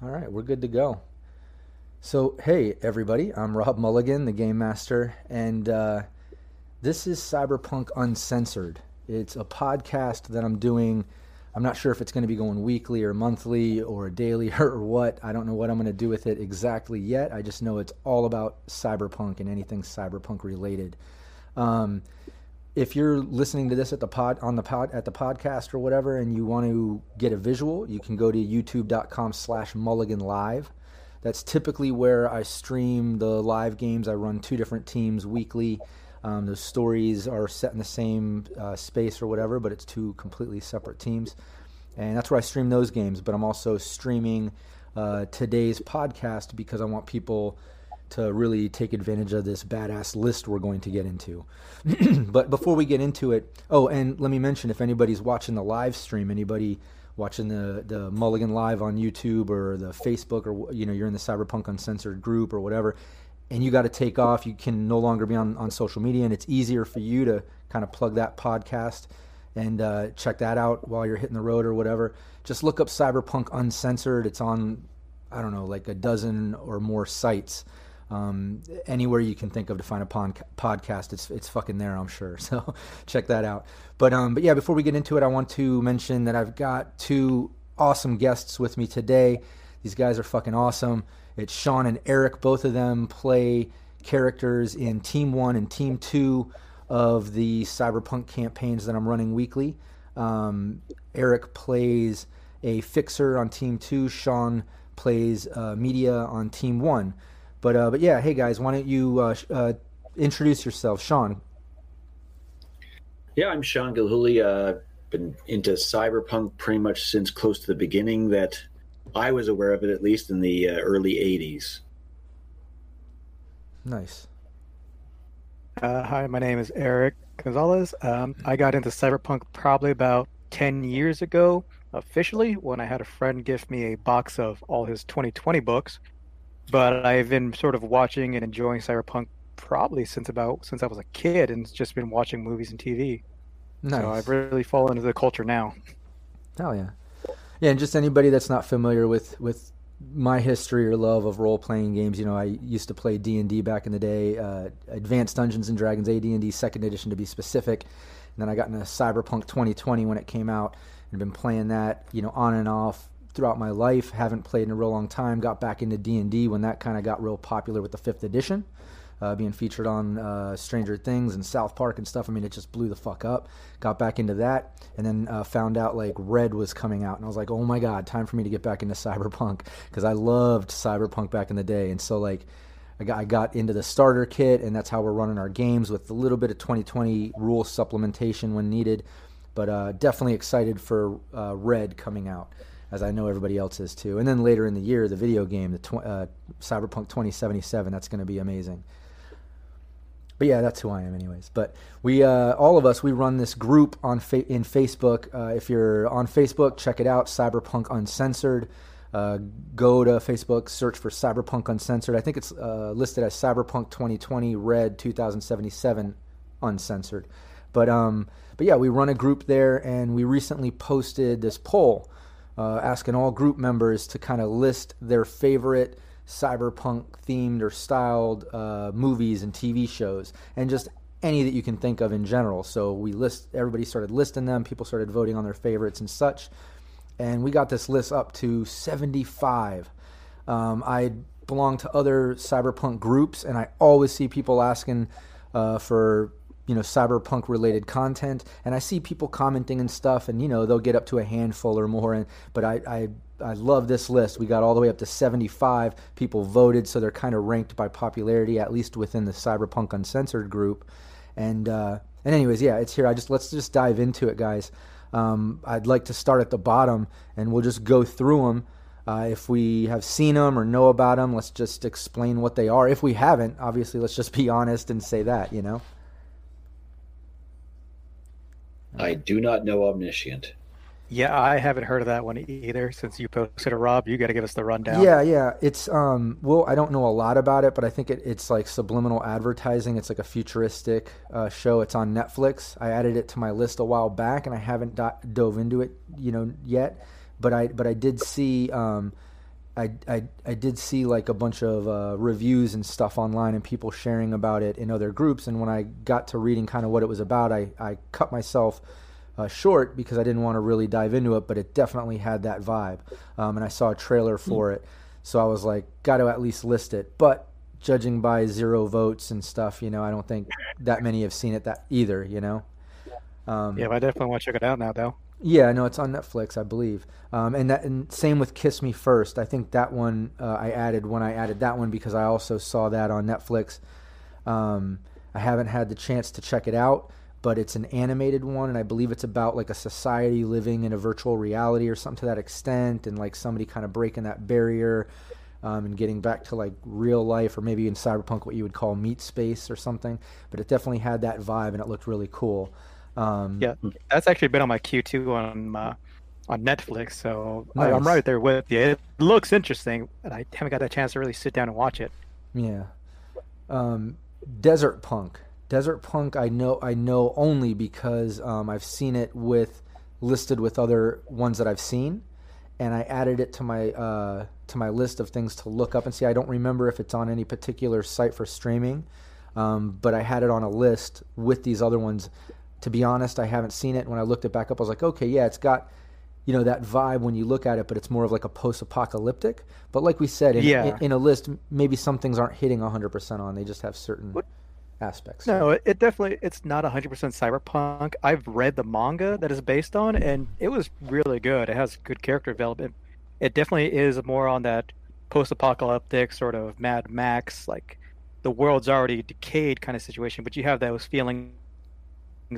All right, we're good to go. So, hey, everybody, I'm Rob Mulligan, the Game Master, and uh, this is Cyberpunk Uncensored. It's a podcast that I'm doing. I'm not sure if it's going to be going weekly or monthly or daily or what. I don't know what I'm going to do with it exactly yet. I just know it's all about cyberpunk and anything cyberpunk related. Um, if you're listening to this at the pod on the pod at the podcast or whatever and you want to get a visual you can go to youtube.com slash mulligan live. That's typically where i stream the live games. I run two different teams weekly. Um, the stories are set in the same uh, space or whatever but it's two completely separate teams. And that's where i stream those games but i'm also streaming uh, today's podcast because i want people to really take advantage of this badass list we're going to get into. but before we get into it, oh, and let me mention if anybody's watching the live stream, anybody watching the the Mulligan live on YouTube or the Facebook or you know you're in the Cyberpunk Uncensored group or whatever, and you got to take off, you can no longer be on on social media, and it's easier for you to kind of plug that podcast and uh, check that out while you're hitting the road or whatever. Just look up Cyberpunk Uncensored. It's on I don't know like a dozen or more sites um, anywhere you can think of to find a pod- podcast, it's it's fucking there, I'm sure. So check that out. But um, but yeah, before we get into it, I want to mention that I've got two awesome guests with me today. These guys are fucking awesome. It's Sean and Eric. Both of them play characters in Team One and Team Two of the Cyberpunk campaigns that I'm running weekly. Um, Eric plays a fixer on Team Two. Sean plays uh, media on Team One. But uh, but yeah, hey guys, why don't you uh, uh, introduce yourself, Sean? Yeah, I'm Sean Gilhooly. Uh, been into cyberpunk pretty much since close to the beginning that I was aware of it, at least in the uh, early '80s. Nice. Uh, hi, my name is Eric Gonzalez. Um, I got into cyberpunk probably about 10 years ago, officially, when I had a friend gift me a box of all his 2020 books but I've been sort of watching and enjoying cyberpunk probably since about since I was a kid, and just been watching movies and TV. Nice. So I've really fallen into the culture now. Hell yeah, yeah, and just anybody that's not familiar with with my history or love of role playing games, you know, I used to play D and D back in the day, uh, Advanced Dungeons and Dragons, AD and D Second Edition to be specific. And then I got into Cyberpunk 2020 when it came out, and been playing that, you know, on and off throughout my life. Haven't played in a real long time. Got back into D and D when that kind of got real popular with the fifth edition, uh, being featured on uh, Stranger Things and South Park and stuff. I mean, it just blew the fuck up. Got back into that, and then uh, found out like Red was coming out, and I was like, oh my god, time for me to get back into Cyberpunk because I loved Cyberpunk back in the day, and so like. I got, I got into the starter kit, and that's how we're running our games with a little bit of 2020 rule supplementation when needed. But uh, definitely excited for uh, Red coming out as I know everybody else is too. And then later in the year, the video game, the tw- uh, Cyberpunk 2077, that's going to be amazing. But yeah, that's who I am, anyways. But we, uh, all of us, we run this group on fa- in Facebook. Uh, if you're on Facebook, check it out, Cyberpunk Uncensored. Uh, go to Facebook, search for Cyberpunk Uncensored. I think it's uh, listed as Cyberpunk 2020 Red 2077 Uncensored. But um, but yeah, we run a group there, and we recently posted this poll uh, asking all group members to kind of list their favorite cyberpunk themed or styled uh, movies and TV shows, and just any that you can think of in general. So we list, everybody started listing them. People started voting on their favorites and such, and we got this list up to 75. Um, I belong to other cyberpunk groups, and I always see people asking uh, for you know cyberpunk related content and i see people commenting and stuff and you know they'll get up to a handful or more and but i i I love this list. We got all the way up to 75 people voted, so they're kind of ranked by popularity, at least within the Cyberpunk Uncensored group. And uh, and anyways, yeah, it's here. I just let's just dive into it, guys. Um, I'd like to start at the bottom, and we'll just go through them Uh, if we have seen them or know about them, let's just explain what they are. If we haven't, obviously, let's just be honest and say that, you know? I do not know Omniscient. Yeah, I haven't heard of that one either. Since you posted it, Rob, you got to give us the rundown. Yeah, yeah. It's um. Well, I don't know a lot about it, but I think it, it's like subliminal advertising. It's like a futuristic uh, show. It's on Netflix. I added it to my list a while back, and I haven't do- dove into it, you know, yet. But I but I did see um, I I I did see like a bunch of uh, reviews and stuff online, and people sharing about it in other groups. And when I got to reading kind of what it was about, I I cut myself uh, short because I didn't want to really dive into it, but it definitely had that vibe. Um, and I saw a trailer for it, so I was like, got to at least list it. But judging by zero votes and stuff, you know, I don't think that many have seen it that either. You know. Um, Yeah, but I definitely want to check it out now, though. Yeah, no, it's on Netflix, I believe. Um, and that, and same with Kiss Me First. I think that one uh, I added when I added that one because I also saw that on Netflix. Um, I haven't had the chance to check it out, but it's an animated one, and I believe it's about like a society living in a virtual reality or something to that extent, and like somebody kind of breaking that barrier. Um, and getting back to like real life, or maybe in cyberpunk, what you would call meat space or something. But it definitely had that vibe, and it looked really cool. Um, Yeah, that's actually been on my queue too on uh, on Netflix. So I, I'm right there with you. It looks interesting, and I haven't got a chance to really sit down and watch it. Yeah. Um, Desert Punk. Desert Punk. I know. I know only because um, I've seen it with listed with other ones that I've seen, and I added it to my uh, to my list of things to look up and see. I don't remember if it's on any particular site for streaming, um, but I had it on a list with these other ones. To be honest, I haven't seen it. When I looked it back up, I was like, okay, yeah, it's got you know that vibe when you look at it, but it's more of like a post-apocalyptic. But like we said, in, Yeah. in, in a list, maybe some things aren't hitting 100% on. They just have certain What- aspects. No, it, it definitely it's not 100% cyberpunk. I've read the manga that is based on, and it was really good. It has good character development. It definitely is more on that post-apocalyptic sort of Mad Max, like the world's already decayed kind of situation, but you have those feelings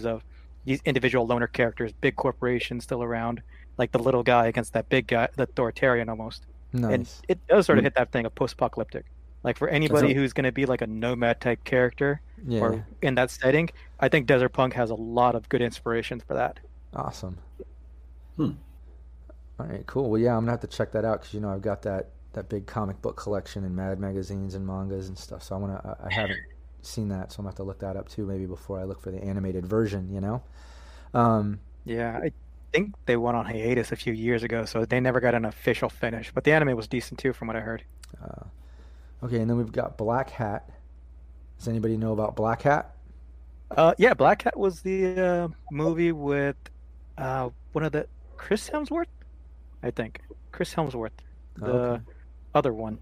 of these individual loner characters, big corporations still around, like the little guy against that big guy, the authoritarian almost. Nice. And it does sort of hit that thing of post-apocalyptic. Like for anybody So- who's going to be like a nomad type character, Yeah. or in that setting, I think Desert Punk has a lot of good inspirations for that. Awesome. Hmm. All right, cool. Well, yeah, I'm gonna have to check that out because you know I've got that that big comic book collection and Mad magazines and mangas and stuff. So I wanna I I haven't seen that, so I'm gonna have to look that up too, maybe before I look for the animated version. You know. Um, Yeah, I think they went on hiatus a few years ago, so they never got an official finish. But the anime was decent too, from what I heard. uh, okay, and then we've got Black Hat. Does anybody know about Black Hat? Uh, yeah, Black Hat was the uh, movie with uh, one of the Chris Hemsworth, I think. Chris Hemsworth, the Okay. other one,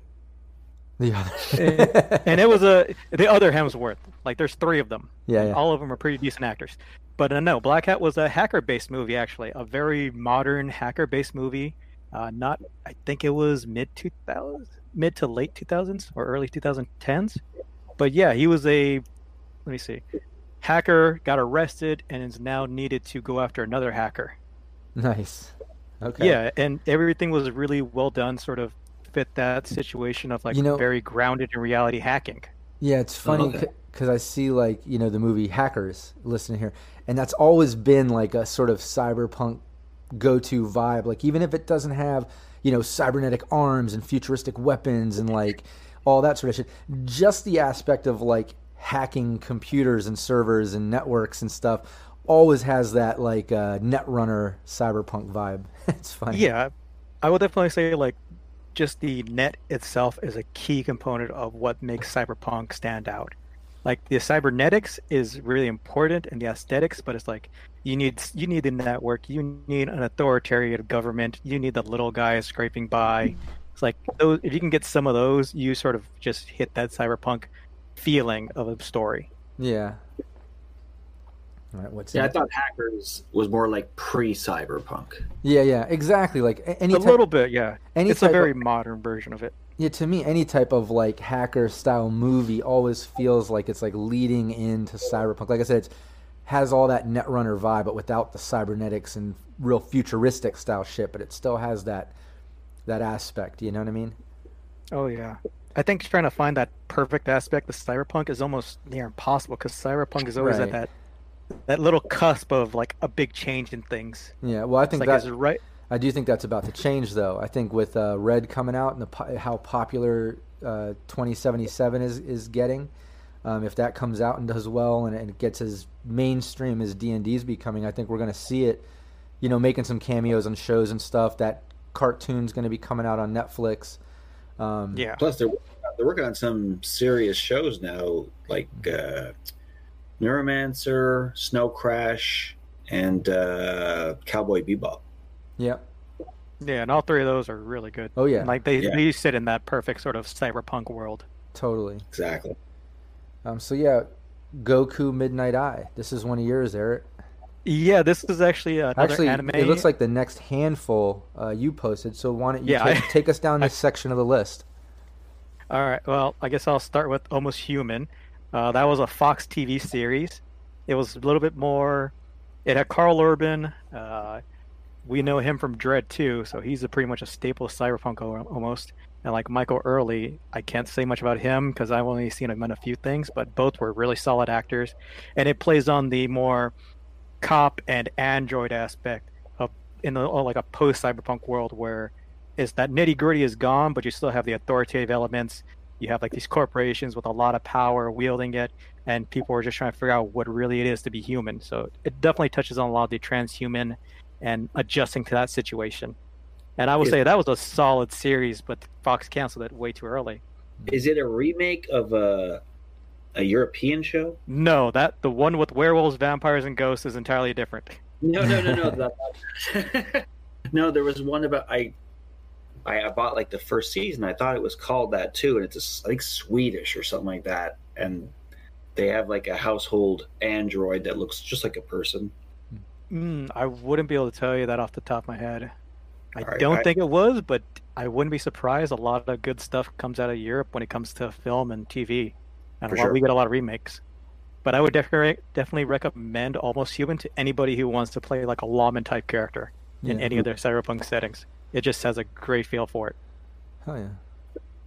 The other. and it was a the other Hemsworth. Like, there's three of them. yeah, yeah. All of them are pretty decent actors. But uh, no, Black Hat was a hacker-based movie, actually, a very modern hacker-based movie. Uh, not, I think it was mid 2000s, mid to late 2000s or early 2010s. But yeah, he was a, let me see, hacker, got arrested, and is now needed to go after another hacker. Nice. Okay. Yeah, and everything was really well done, sort of fit that situation of like You know- very grounded in reality hacking. Yeah, it's funny Okay. because I see like you know the movie Hackers listening here, and that's always been like a sort of cyberpunk go-to vibe. Like even if it doesn't have you know cybernetic arms and futuristic weapons and like all that sort of shit, just the aspect of like hacking computers and servers and networks and stuff always has that like uh, netrunner cyberpunk vibe. it's funny. Yeah, I would definitely say like just the net itself is a key component of what makes cyberpunk stand out. Like the cybernetics is really important and the aesthetics, but it's like you need you need the network, you need an authoritarian government, you need the little guy scraping by. It's like those, if you can get some of those, you sort of just hit that cyberpunk feeling of a story. Yeah. All right. What's Yeah, I thought Hackers was more like pre-cyberpunk. Yeah, yeah, exactly. Like any a type- little bit, yeah. any it's a type of- very modern version of it. Yeah, to me, any type of like hacker style movie always feels like it's like leading into cyberpunk. Like I said, it has all that Netrunner vibe, but without the cybernetics and real futuristic style shit. But it still has that that aspect. You know what I mean? Oh yeah. I think trying to find that perfect aspect of cyberpunk is almost near impossible because cyberpunk is always Right. at that that little cusp of like a big change in things. Yeah. Well, I It's think like that is right? I do think that's about to change, though. I think with uh, Red coming out and the, how popular uh, 2077 is is getting, um, if that comes out and does well and, and it gets as mainstream as D and D is becoming, I think we're going to see it. You know, making some cameos on shows and stuff. That cartoon's going to be coming out on Netflix. Um, Yeah. Plus, they're they're working on some serious shows now, like uh, Neuromancer, Snow Crash, and uh, Cowboy Bebop. Yeah. Yeah, and all three of those are really good. Oh yeah. Like they, Yeah. they sit in that perfect sort of cyberpunk world. totally. Exactly. Um, so yeah, Goku Midnight Eye. This is one of yours, Eric. Yeah, this is actually another Actually, anime. it looks like the next handful uh, you posted. So why don't you Yeah, take, I- take us down this section of the list? All right. Well, I guess I'll start with Almost Human. Uh, that was a Fox TV series. It was a little bit more. It had Karl Urban. Uh, we know him from Dredd too, so he's a pretty much a staple of cyberpunk almost. And like Michael Ealy, I can't say much about him because I've only seen him in a few things, but both were really solid actors. And it plays on the more cop and android aspect of in the oh, like a post cyberpunk world where is that nitty gritty is gone, but you still have the authoritative elements. You have like these corporations with a lot of power wielding it, and people are just trying to figure out what really it is to be human. So it definitely touches on a lot of the transhuman and adjusting to that situation. And I would say that was a solid series, but Fox canceled it way too early. Is it a remake of a a European show? No, that the one with werewolves, vampires, and ghosts is entirely different. No, no, no, no. no, there was one about I, I. I bought like the first season. I thought it was called that too, and it's a s- like Swedish or something like that. And they have like a household android that looks just like a person. Mm, I wouldn't be able to tell you that off the top of my head. I All right, don't I- think it was, but I wouldn't be surprised. A lot of good stuff comes out of Europe when it comes to film and TV, and a lot, sure. we get a lot of remakes. But I would definitely definitely recommend Almost Human to anybody who wants to play like a lawman type character in Yeah. any of their cyberpunk settings. It just has a great feel for it. Hell yeah.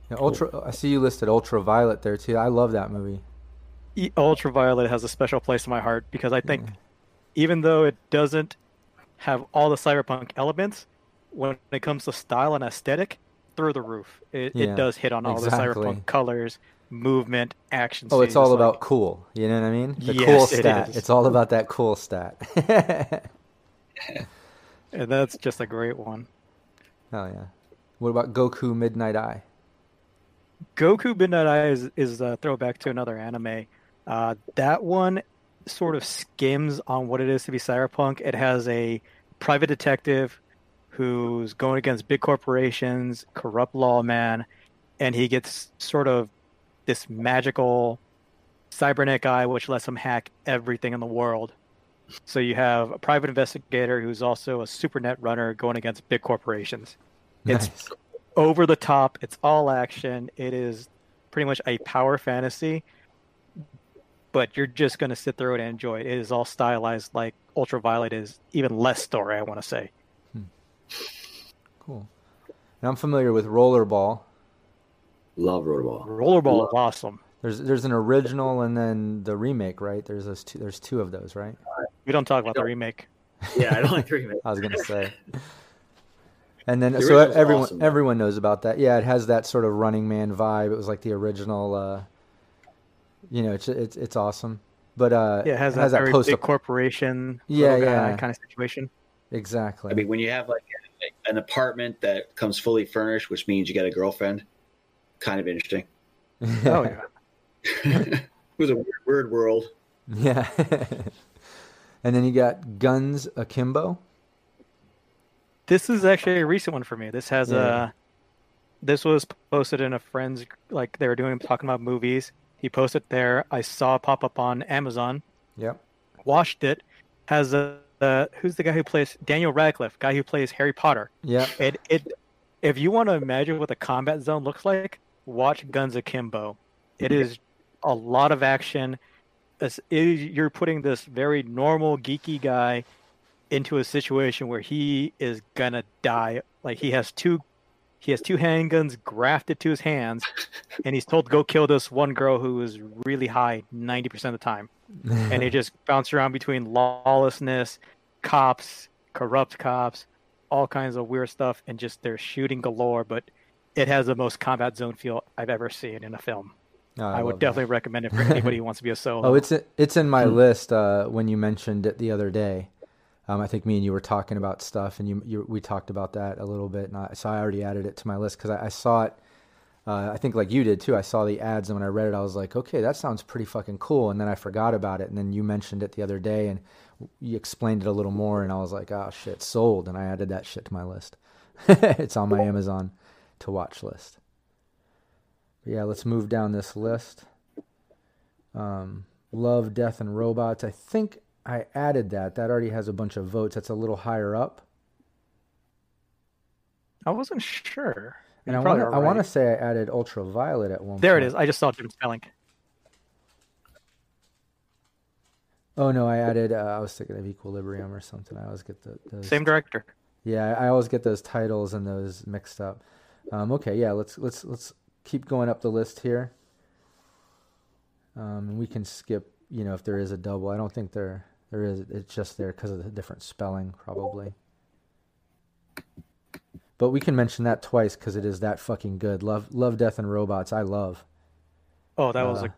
yeah Ultra. I see you listed Ultraviolet there too. I love that movie. E- Ultraviolet has a special place in my heart because I think Yeah. even though it doesn't have all the cyberpunk elements, when it comes to style and aesthetic, through the roof. It, Yeah, it does hit on all exactly. the cyberpunk colors, movement, action. Oh, it's all like- about cool. You know what I mean? The cool Yes, it stat. is. It's all about that cool stat. And that's just a great one. Yeah. What about Goku Midnight Eye? Goku Midnight Eye is, is a throwback to another anime. Uh, that one sort of skims on what it is to be cyberpunk. It has a private detective who's going against big corporations, corrupt lawman, and he gets sort of this magical cybernetic eye which lets him hack everything in the world. So you have a private investigator who's also a supernet runner going against big corporations. It's over the top. It's all action. It is pretty much a power fantasy, but you're just going to sit through it and enjoy it. It is all stylized like Ultraviolet is, even less story, I want to say. Hmm. Cool. And I'm familiar with Rollerball. Love Rollerball. Rollerball is awesome. There's there's an original and then the remake, right? There's those two, there's two of those, right? We don't talk about the don't- remake. Yeah, I don't like the remake. I was gonna say. And then The so everyone awesome, everyone knows about that. Yeah, it has that sort of Running Man vibe. It was like the original. Uh, you know, it's it's it's awesome. But uh, Yeah, it has, that, that very post big corporation, Yeah, yeah. kind of situation. exactly. I mean, when you have like an apartment that comes fully furnished, which means you get a girlfriend, kind of interesting. Oh yeah. it was a weird, weird world. yeah. And then you got Guns Akimbo. This is actually a recent one for me. This has Yeah. a. This was posted in a friend's like they were doing talking about movies. He posted there. I saw pop up on Amazon. Yep. Watched it. Has a uh, who's the guy who plays Daniel Radcliffe, guy who plays Harry Potter. Yeah. It it if you want to imagine what the combat zone looks like, watch Guns Akimbo. It is a lot of action. It's, it is- you're putting this very normal geeky guy into a situation where he is gonna die. Like he has two He has two handguns grafted to his hands, and he's told to go kill this one girl who is really high 90% of the time. and he just bounce around between lawlessness, cops, corrupt cops, all kinds of weird stuff, and just they're shooting galore. But it has the most combat zone feel I've ever seen in a film. Oh, I, would definitely that. recommend it for anybody who wants to be a solo. Oh, it's it's in my Hmm. list uh, when you mentioned it the other day. Um, I think me and you were talking about stuff, and you, you we talked about that a little bit, and I, so I already added it to my list because I, I saw it. Uh, I think like you did too. I saw the ads, and when I read it, I was like, okay, that sounds pretty fucking cool. And then I forgot about it, and then you mentioned it the other day, and you explained it a little more, and I was like, oh shit, sold, and I added that shit to my list. it's on my Amazon to watch list. Yeah, let's move down this list. Um, Love, Death, and Robots. I think I added that. That already has a bunch of votes. That's a little higher up. I wasn't sure. And I want I want to say I added Ultraviolet at one There it point. is. I just saw Jim Spelling. Oh no, I added. Uh, I was thinking of Equilibrium or something. I always get the, those. Same director. Yeah, I I always get those titles and those mixed up. Um, okay, yeah, let's let's let's keep going up the list here. Um, and we can skip, you know, if there is a double. I don't think there there is. It's just there because of the different spelling, probably. But we can mention that twice because it is that fucking good. Love, love, death, and robots. I love. Oh, that was Uh, a.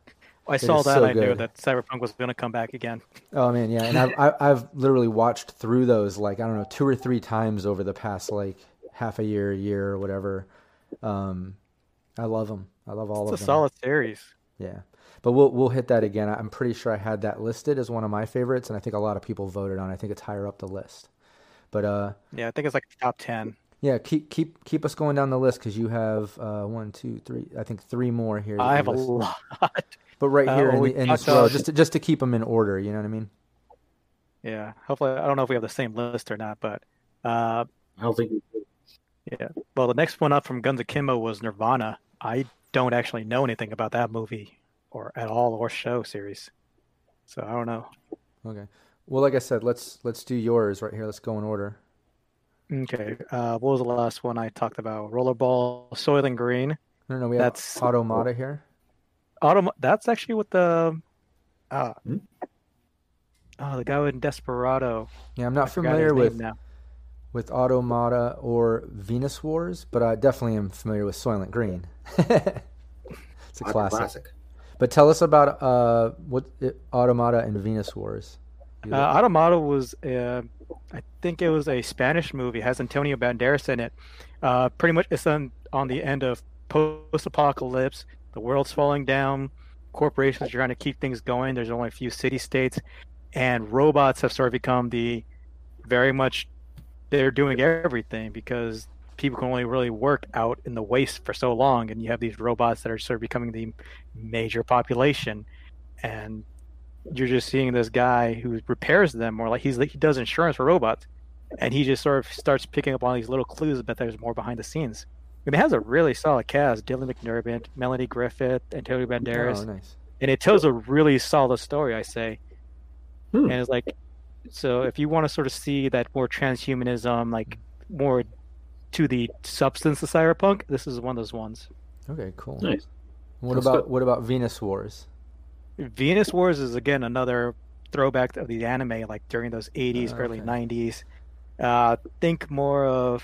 I saw that. so I knew that Cyberpunk was going to come back again. Oh man, yeah, and I've I- I've literally watched through those like I don't know two or three times over the past like half a year, year or whatever. Um, I love them. I love all It's a of them. solid series. Yeah, but we'll we'll hit that again. I'm pretty sure I had that listed as one of my favorites, and I think a lot of people voted on. it. I think it's higher up the list. But uh, Yeah, I think it's like top ten. yeah, keep keep keep us going down the list because you have uh one, two, three. I think three more here. I you have a lot. But right Uh, here well, in, the, in this row, just to, just to keep them in order. You know what I mean? Yeah, hopefully I don't know if we have the same list or not, but uh, I don't think yeah. Well, the next one up from Guns Akimbo was Nirvana. I don't actually know anything about that movie or at all or show series, so I don't know. Okay. Well, like I said, let's let's do yours right here. Let's go in order. Okay, uh, what was the last one I talked about? Rollerball, Soylent Green. No, no, we have That's- Automata here. Autom- That's actually what the. Uh, Hmm? Oh, the guy with Desperado. Yeah, I'm not forgot familiar with now. With Automata or Venus Wars, but I definitely am familiar with Soylent Green. it's a classic. Classic. But tell us about uh what it, Automata and Venus Wars. Uh, Automata was, uh, I think it was a Spanish movie. It has Antonio Banderas in it. Uh, pretty much, it's on on the end of post-apocalypse. The world's falling down. Corporations are trying to keep things going. There's only a few city-states, and robots have sort of become the very much. They're doing everything because people can only really work out in the waste for so long, and you have these robots that are sort of becoming the major population, and you're just seeing this guy who repairs them or like he's he does insurance for robots and he just sort of starts picking up on these little clues that there's more behind the scenes and it has a really solid cast dylan mcdermott melanie griffith antonio banderas Oh, nice. and it tells a really solid story i say Hmm. and it's like so if you want to sort of see that more transhumanism like more to the substance of cyberpunk this is one of those ones Okay, cool. Nice. What That's about good. what about Venus Wars? Venus Wars is again another throwback of the anime, like during those 80s, Oh, early okay. 90s. Uh, think more of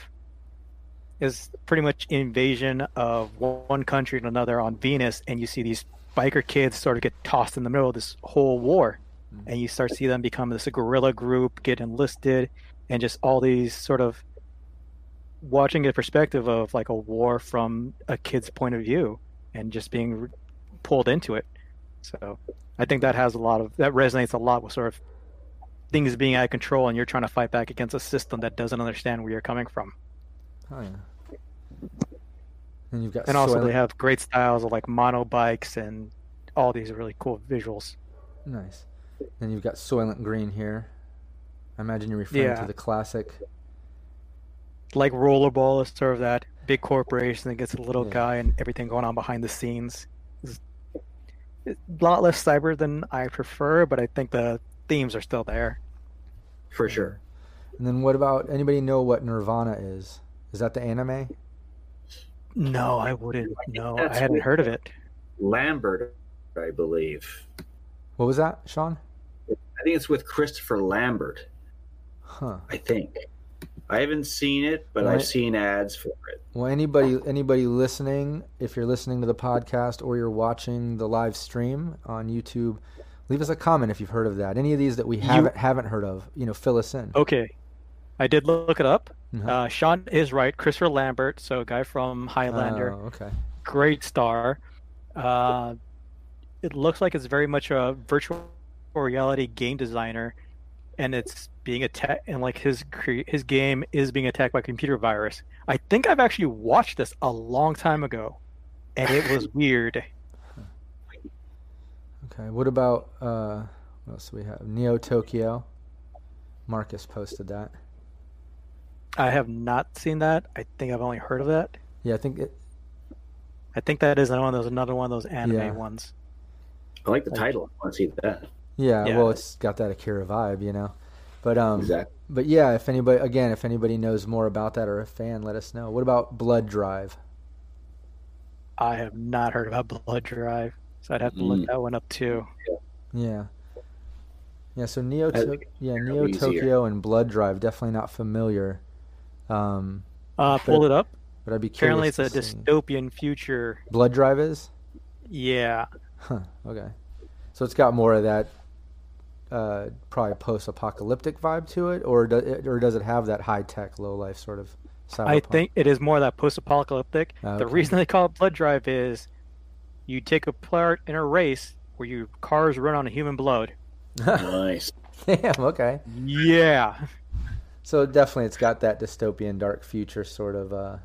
is pretty much invasion of one country to another on Venus, and you see these biker kids sort of get tossed in the middle of this whole war, Mhm. and you start to see them become this guerrilla group, get enlisted, and just all these sort of watching a perspective of like a war from a kid's point of view, and just being re- pulled into it. So I think that has a lot of that resonates a lot with sort of things being out of control and you're trying to fight back against a system that doesn't understand where you're coming from. Oh yeah. And you've got And also Soylent- they have great styles of like mono bikes and all these really cool visuals. nice. Then you've got Soylent Green here. I imagine you're referring Yeah. to the classic. Like Rollerball is sort of that big corporation that gets a little Yeah. guy and everything going on behind the scenes. It's it's a lot less cyber than I prefer, but I think the themes are still there. For sure. And then what about anybody know what Nirvana is? Is that the anime? No, I wouldn't. No, I That's hadn't heard of it. Lambert, I believe. What was that, Sean? I think it's with Christopher Lambert. Huh. I think. I haven't seen it, but Right. I've seen ads for it. Well, anybody anybody listening, if you're listening to the podcast or you're watching the live stream on YouTube, leave us a comment if you've heard of that. Any of these that we You- haven't haven't heard of, you know, fill us in. Okay, I did look it up. Mhm. Uh, Sean is right. Christopher Lambert, so a guy from Highlander, Oh, okay. great star. Uh, it looks like it's very much a virtual reality game designer, and it's being attacked. And like his cre- his game is being attacked by computer virus. I think I've actually watched this a long time ago, and it was weird. Okay. What about uh, what else do we have? Neo Tokyo. Marcus posted that. I have not seen that. I think I've only heard of that. Yeah, I think it, I think that is one of those another one of those anime Yeah. ones. I like the title. I want to see that. Yeah, Yeah. Well, it's got that Akira vibe, you know. But um, exactly. but yeah, if anybody again, if anybody knows more about that or a fan, let us know. What about Blood Drive? I have not heard about Blood Drive, so I'd have to look Mm. that one up too. Yeah. Yeah, so Neo to- yeah, Neo easier. Tokyo and Blood Drive definitely not familiar. Um Uh, pull it up. but I'd be curious. Apparently, it's a see. dystopian future. Blood Drive is? Yeah, Huh, okay. So it's got more of that uh probably post-apocalyptic vibe to it or do, it, or does it have that high-tech low-life sort of cyberpunk? I think it is more that post-apocalyptic. Ah, The reason they call it Blood Drive is you take a part in a race where your cars run on human blood. nice. Damn, okay. Yeah, So definitely it's got that dystopian dark future sort of uh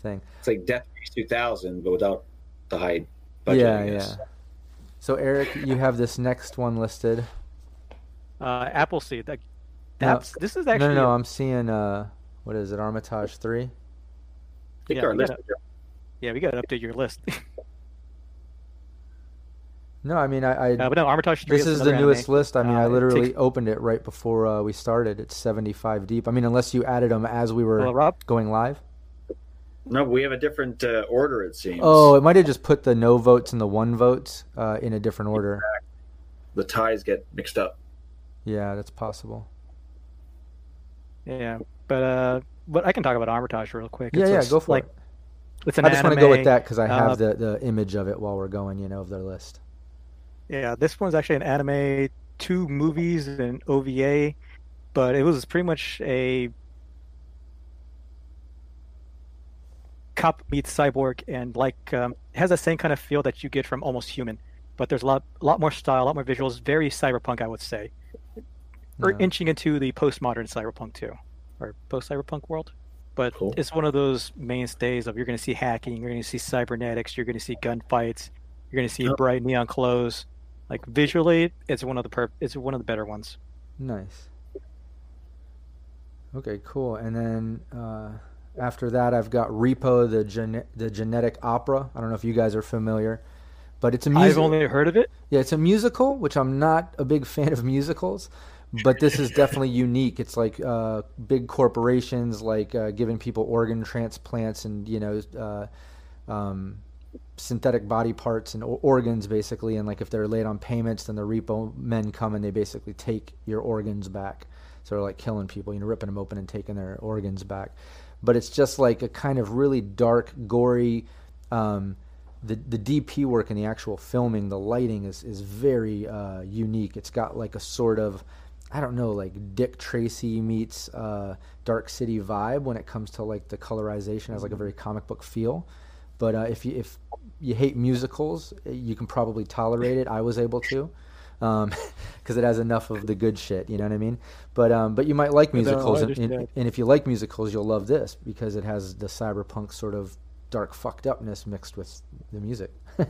thing. It's like Death Race 2000, but without the high budget. yeah, yeah. So Eric, you have this next one listed. Uh, Appleseed. Like, No. this is actually no, no, no, a- I'm seeing uh what is it? Armitage 3? Yeah, our we list. gotta- yeah. We got to update your list. No, I mean I, I uh, but no, Armitage. 3 This is another the anime. newest list. I mean, I Uh, it literally takes- opened it right before uh, we started. It's 75 deep. I mean, unless you added them as we were Well, Rob, going live. No, we have a different uh, order, it seems. Oh, it might have just put the no votes and the one votes uh, in a different order. The ties get mixed up. Yeah, that's possible. yeah, but uh, but I can talk about Armitage real quick. Yeah, It's yeah, just go for like, it. It's an I just want to go with that because I have uh, the, the image of it while we're going, you know, of their list. Yeah, this one's actually an anime, two movies and OVA, but it was pretty much a cop meets cyborg, and like um, has the same kind of feel that you get from Almost Human, but there's a lot, a lot more style, a lot more visuals, very cyberpunk, I would say. Or Yeah. inching into the postmodern cyberpunk too, or post-cyberpunk world. But Cool. it's one of those mainstays of you're going to see hacking, you're going to see cybernetics, you're going to see gunfights, you're going to see Yep. bright neon clothes. Like visually, it's one of the perp- it's one of the better ones. Nice. Okay, cool. And then uh, after that, I've got Repo, the gene- the genetic opera. I don't know if you guys are familiar, but it's a I've only heard of it. Yeah, it's a musical, which I'm not a big fan of musicals, but this is definitely unique. It's like uh, big corporations like uh, giving people organ transplants and you know uh, um, synthetic body parts and organs basically. And like if they're late on payments, then the repo men come and they basically take your organs back. So they're like killing people, you know, ripping them open and taking their organs back. But it's just like a kind of really dark, gory. Um, the the DP work and the actual filming, the lighting is is very uh, unique. It's got like a sort of I don't know, like Dick Tracy meets uh, Dark City vibe when it comes to like the colorization. It has like a very comic book feel. But uh, if you if you hate musicals, you can probably tolerate it. I was able to. Because it has enough of the good shit, you know what I mean. But um, but you might like musicals, and, and, and if you like musicals, you'll love this because it has the cyberpunk sort of dark fucked upness mixed with the music. I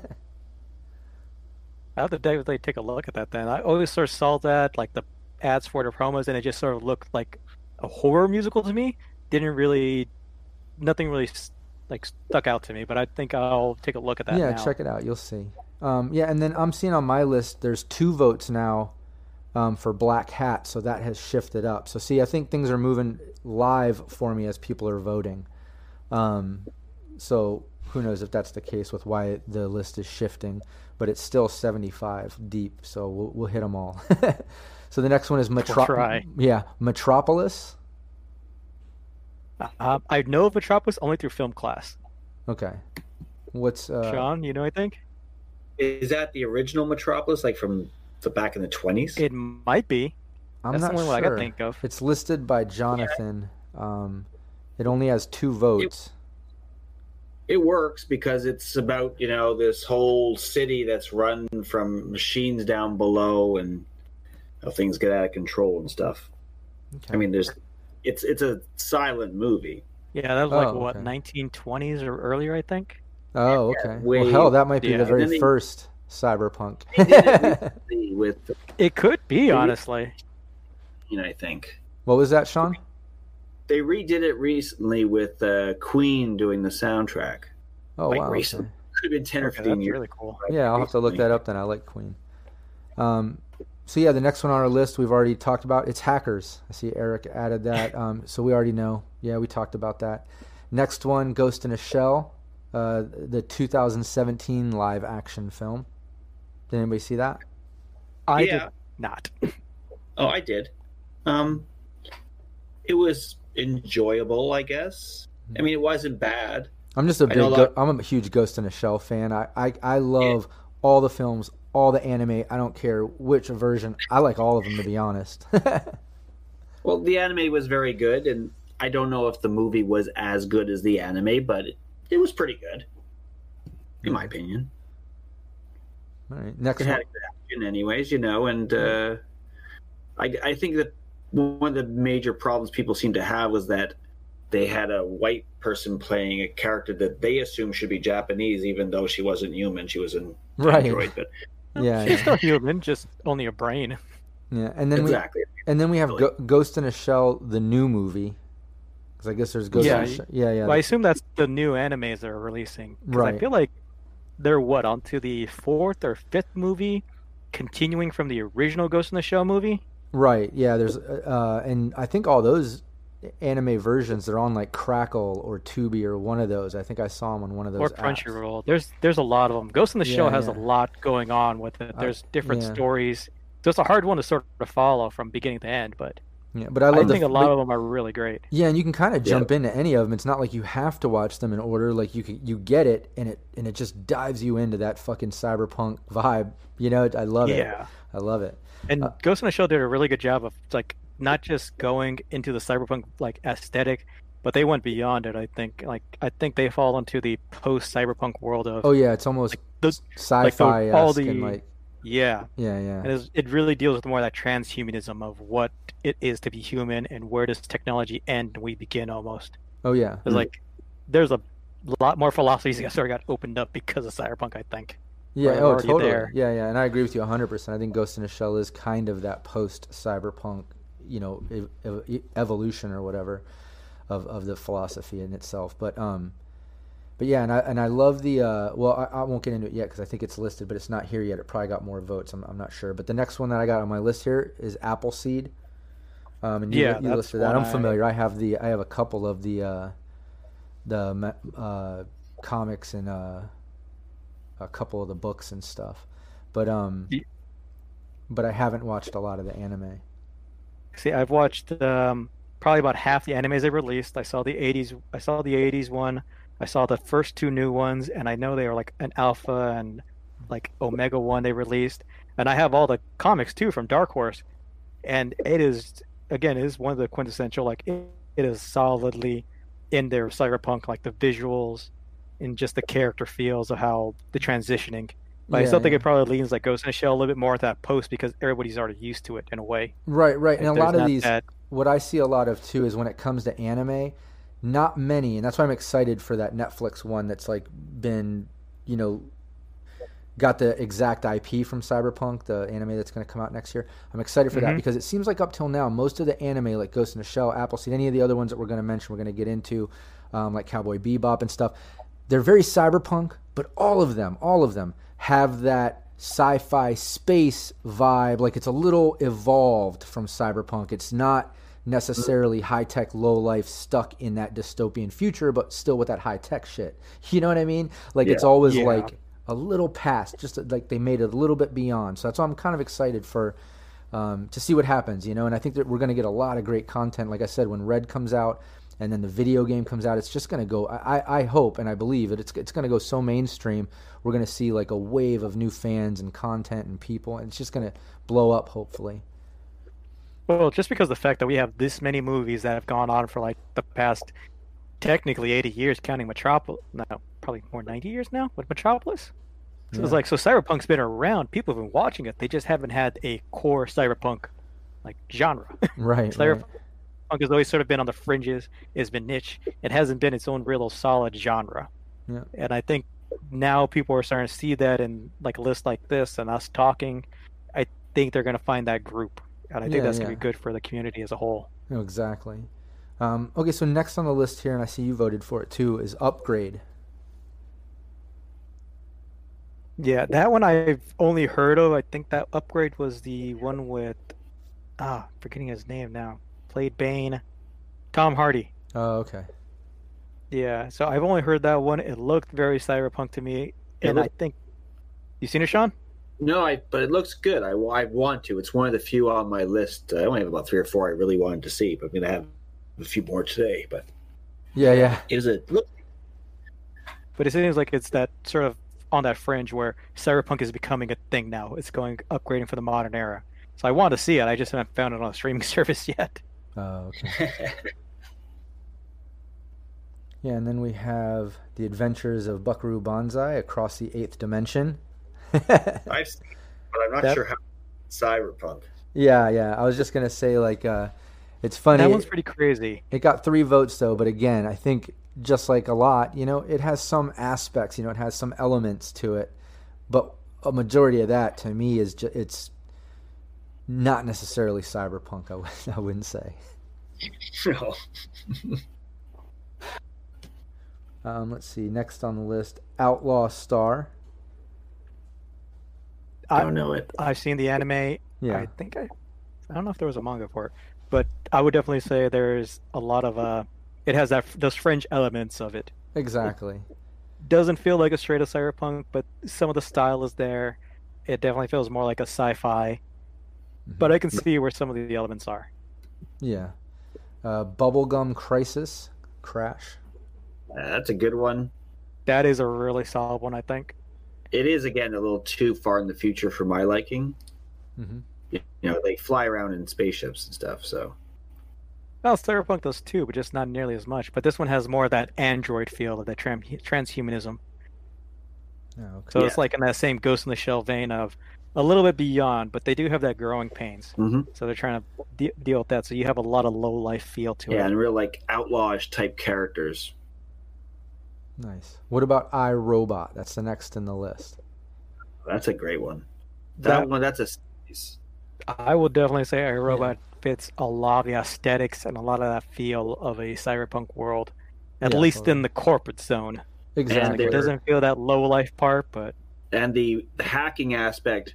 have to definitely take a look at that. Then I always sort of saw that like the ads for the promos, and it just sort of looked like a horror musical to me. Didn't really, nothing really like stuck out to me. But I think I'll take a look at that. yeah, now. check it out. You'll see. Um, yeah, and then I'm seeing on my list there's two votes now um, for Black Hat, so that has shifted up. So see, I think things are moving live for me as people are voting. Um, so who knows if that's the case with why the list is shifting, but it's still 75 deep, so we'll, we'll hit them all. so the next one is Metro- try. yeah, Metropolis. Uh, I know of Metropolis only through film class. Okay. What's uh, Sean, you know I think. Is that the original Metropolis, like from the back in the twenties? It might be. I'm That's not the only sure. one I can think of. It's listed by Jonathan. Um, it only has two votes. It works because it's about you know this whole city that's run from machines down below and how things get out of control and stuff. Okay. I mean, there's it's it's a silent movie. Yeah, that was like Oh, what okay. 1920s or earlier, I think. oh, okay. way- well, hell, that might be yeah, the very they- first cyberpunk. They did it with It could be, honestly. you know, I think what was that, Sean? they redid it recently with uh, Queen doing the soundtrack. Oh, like wow. recent. okay. Could have been ten or Okay, fifteen that's years. really cool. Yeah, I'll have to look that up then. I like Queen. Um, so yeah, the next one on our list we've already talked about. It's Hackers. I see Eric added that. Um, so we already know. Yeah, we talked about that. Next one, Ghost in a Shell, uh, the 2017 live action film. Did anybody see that? I Yeah. did not. Oh, I did. Um, it was enjoyable, I guess. I mean, it wasn't bad. I'm just a big. Go- lot- I'm a huge Ghost in a Shell fan. I I, I love all the films, all the anime. I don't care which version. I like all of them to be honest. Well, the anime was very good, and I don't know if the movie was as good as the anime, but it, it was pretty good, in my opinion. all right, next It one. had a good action, anyways, you know, and uh, I, I think that one of the major problems people seem to have was that they had a white person playing a character that they assumed should be Japanese, even though she wasn't human; she was an Right. android. But Yeah, She's yeah, still human, just only a brain. yeah. And then we exactly, And then we have Really. Go- Ghost in a Shell, the new movie. Because I guess there's Ghost Yeah, in a y- Shell. Yeah, yeah. Well, I assume that's the new animes they're releasing. Right. I feel like they're what onto the fourth or fifth movie, continuing from the original Ghost in the Shell movie. right. Yeah, there's. Uh, and I think all those anime versions, they're on like Crackle or Tubi or one of those. I think I saw them on one of those. or. Crunchyroll. There's there's a lot of them. Ghost in the Shell has yeah. a lot going on with it. Uh, There's different yeah. stories. So it's a hard one to sort of follow from beginning to end. But Yeah, but I I, love the. think a lot of them are really great. Yeah, and you can kind of Yeah. jump into any of them. It's not like you have to watch them in order. Like you can, you get it, and it and it just dives you into that fucking cyberpunk vibe. You know, I love it. Yeah. I love it. And Uh, Ghost in the Shell did a really good job of like not just going into the cyberpunk like aesthetic, but they went beyond it. I think like I think they fall into the post cyberpunk world of Oh yeah, it's almost the, sci-fi all the- and like yeah. yeah, yeah. And it really deals with more of that transhumanism of what it is to be human and where does technology end and we begin almost. Oh yeah. It's like there's a lot more philosophies that sort of got opened up because of cyberpunk. I think. Yeah, oh, totally. there. Yeah, yeah, and I agree with you 100%. I think Ghost in a Shell is kind of that post cyberpunk, you know, ev- ev- evolution or whatever of, of the philosophy in itself. But um but yeah, and I and I love the uh well, I, I won't get into it yet cuz I think it's listed, but it's not here yet. It probably got more votes. I'm I'm not sure. But the next one that I got on my list here is Appleseed. Um and you, Yeah, you listed that. I'm familiar. I have the I have a couple of the uh the uh comics and uh a couple of the books and stuff. But um Ye- but I haven't watched a lot of the anime. See, I've watched um, probably about half the animes they released. I saw the '80s. I saw the '80s one. I saw the first two new ones, and I know they were like an alpha and like Omega one they released. And I have all the comics too from Dark Horse, and it is again it is one of the quintessential like it, it is solidly in their cyberpunk like the visuals and just the character feels of how the transitioning. But I still think yeah. it probably leans like Ghost in the Shell a little bit more at that post because everybody's already used to it in a way. Right, right. And a lot of these that- what I see a lot of too is when it comes to anime, not many, and that's why I'm excited for that Netflix one that's like been, you know, got the exact IP from Cyberpunk, the anime that's going to come out next year. I'm excited for that Mhm. because it seems like up till now, most of the anime, like Ghost in the Shell, Appleseed, any of the other ones that we're going to mention, we're going to get into, um, like Cowboy Bebop and stuff, they're very cyberpunk, but all of them, all of them have that sci-fi space vibe. Like it's a little evolved from cyberpunk. It's not necessarily high tech, low life, stuck in that dystopian future, but still with that high tech shit. You know what I mean? Like it's always Yeah. like a little past, just like they made it a little bit beyond. So that's why I'm kind of excited for um, to see what happens. You know, and I think that we're going to get a lot of great content. Like I said, when Red comes out. And then the video game comes out. It's just going to go. I, I- hope and I believe that it's it's going to go so mainstream. We're going to see like a wave of new fans and content and people, and it's just going to blow up. Hopefully. Well, just because the fact that we have this many movies that have gone on for like the past technically 80 years, counting Metropolis. No, probably more 90 years now with Metropolis. So it's like so Cyberpunk's been around. People have been watching it. They just haven't had a core Cyberpunk like genre. Right. Cyberpunk right. Has always sort of been on the fringes. It's been niche. It hasn't been its own real solid genre. Yeah. And I think now people are starting to see that in like a list like this and us talking. I think they're going to find that group, and I think Yeah, that's going to be good for the community as a whole. No, exactly. Um, okay, so next on the list here, and I see you voted for it too, is Upgrade. Yeah, that one I've only heard of. I think that upgrade was the one with ah, forgetting his name now. Played Bane, Tom Hardy. Oh, okay. Yeah, so I've only heard that one. It looked very cyberpunk to me, It and I think you seen it, Sean? No, I but it looks good. I, I want to. It's one of the few on my list. I only have about three or four I really wanted to see, but I'm gonna have a few more today. But Yeah, yeah. Is it look. But it seems like it's that sort of on that fringe where cyberpunk is becoming a thing now. It's going upgrading for the modern era. So I want to see it. I just haven't found it on a streaming service yet. Oh, okay. Yeah, and then we have The Adventures of Buckaroo Banzai Across the Eighth Dimension. I've seen, it, but I'm not That- sure how cyberpunk. yeah, yeah. I was just gonna say like, uh, it's funny. That one's pretty crazy. It got three votes though, but again, I think just like a lot, you know, it has some aspects, you know, it has some elements to it, but a majority of that to me is just it's not necessarily cyberpunk. I, would, I wouldn't say. No. Um, let's see. Next on the list, Outlaw Star. I I, don't know it. I've seen the anime. Yeah, I think I, I don't know if there was a manga for it, but I would definitely say there's a lot of uh, it has that those fringe elements of it. exactly. Doesn't feel like a straight up cyberpunk, but some of the style is there. It definitely feels more like a sci-fi, but I can see where some of the elements are. Yeah. Uh, Bubblegum Crisis Crash. Uh, that's a good one. That is a really solid one, I think. It is again a little too far in the future for my liking. Mm-hmm. You know, they fly around in spaceships and stuff. So Well, Cyberpunk does too, but just not nearly as much. But this one has more of that android feel of that tran- transhumanism. Oh, okay. So it's like in that same Ghost in the Shell vein of a little bit beyond, but they do have that growing pains. Mhm. So they're trying to de- deal with that. So you have a lot of low life feel to yeah, it. and real like outlawish type characters. Nice. What about iRobot? That's the next in the list. That's a great one. That, That- one, that's a series. I will definitely say I iRobot fits a lot of the aesthetics and a lot of that feel of a cyberpunk world, at Yeah, least totally. in the corporate zone. Exactly. they're- It doesn't feel that low life part, but and the, the hacking aspect.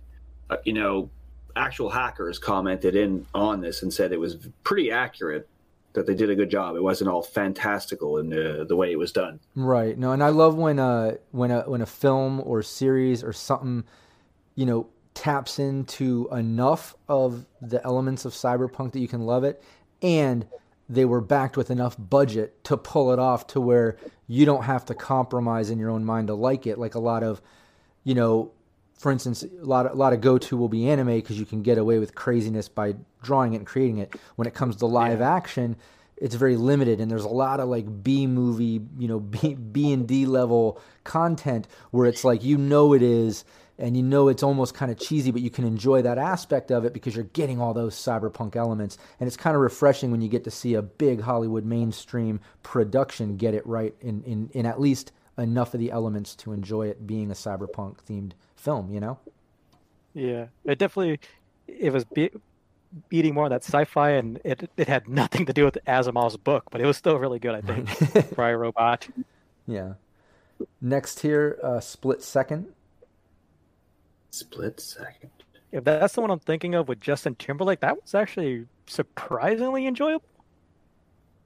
Uh, you know, actual hackers commented in on this and said it was pretty accurate. That they did a good job. It wasn't all fantastical in the the way it was done. Right. No, and I love when uh when a when a film or series or something, you know, taps into enough of the elements of cyberpunk that you can love it, and they were backed with enough budget to pull it off to where you don't have to compromise in your own mind to like it. Like a lot of, you know, for instance, a lot of, a lot of go to will be anime because you can get away with craziness by drawing it and creating it. When it comes to live action, it's very limited, and there's a lot of like B movie, you know, B B and D level content where it's like you know it is, and you know it's almost kind of cheesy, but you can enjoy that aspect of it because you're getting all those cyberpunk elements, and it's kind of refreshing when you get to see a big Hollywood mainstream production get it right in in, in at least enough of the elements to enjoy it being a cyberpunk themed film, you know? yeah, it definitely it was be- beating more of that sci-fi, and it it had nothing to do with Asimov's book, but it was still really good, I think. for iRobot. yeah. Next here, uh, Split Second. Split second. if that's the one I'm thinking of with Justin Timberlake, that was actually surprisingly enjoyable.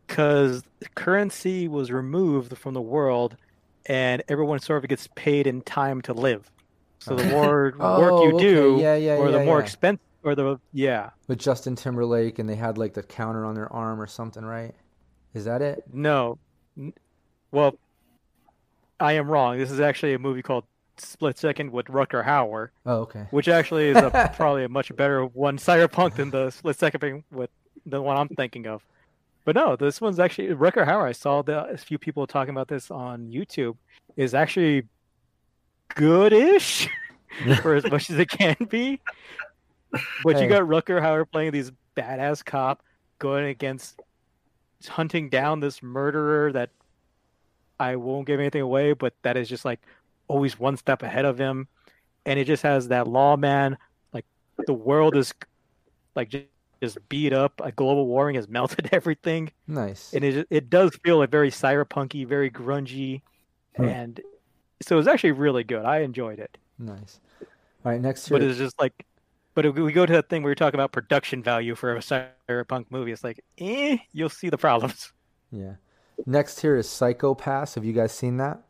Because currency was removed from the world, and everyone sort of gets paid in time to live. So the more Oh, work you okay. do, Yeah, yeah, or the more yeah. expensive, or the yeah, With Justin Timberlake, and they had like the counter on their arm or something, right? Is that it? no, well, I am wrong. This is actually a movie called Split Second with Rutger Hauer. Oh, okay. which actually is a, probably a much better one cyberpunk than the split second thing with the one I'm thinking of. But no, this one's actually Rutger Hauer. I saw the, a few people talking about this on YouTube. Is actually goodish for as much as it can be. But Hey. you got Rutger Hauer playing these badass cop going against hunting down this murderer that I won't give anything away, but that is just like always one step ahead of him. And it just has that lawman, like the world is like just, just beat up. Like global warming has melted everything, Nice. and it it does feel like very cyberpunky, very grungy, Hmm. and so it was actually really good. I enjoyed it, Nice. All right, next but it's just like, but if we go to that thing where you're talking about production value for a cyberpunk movie. It's like, eh, you'll see the problems. Yeah. Next here is Psychopass. Have you guys seen that?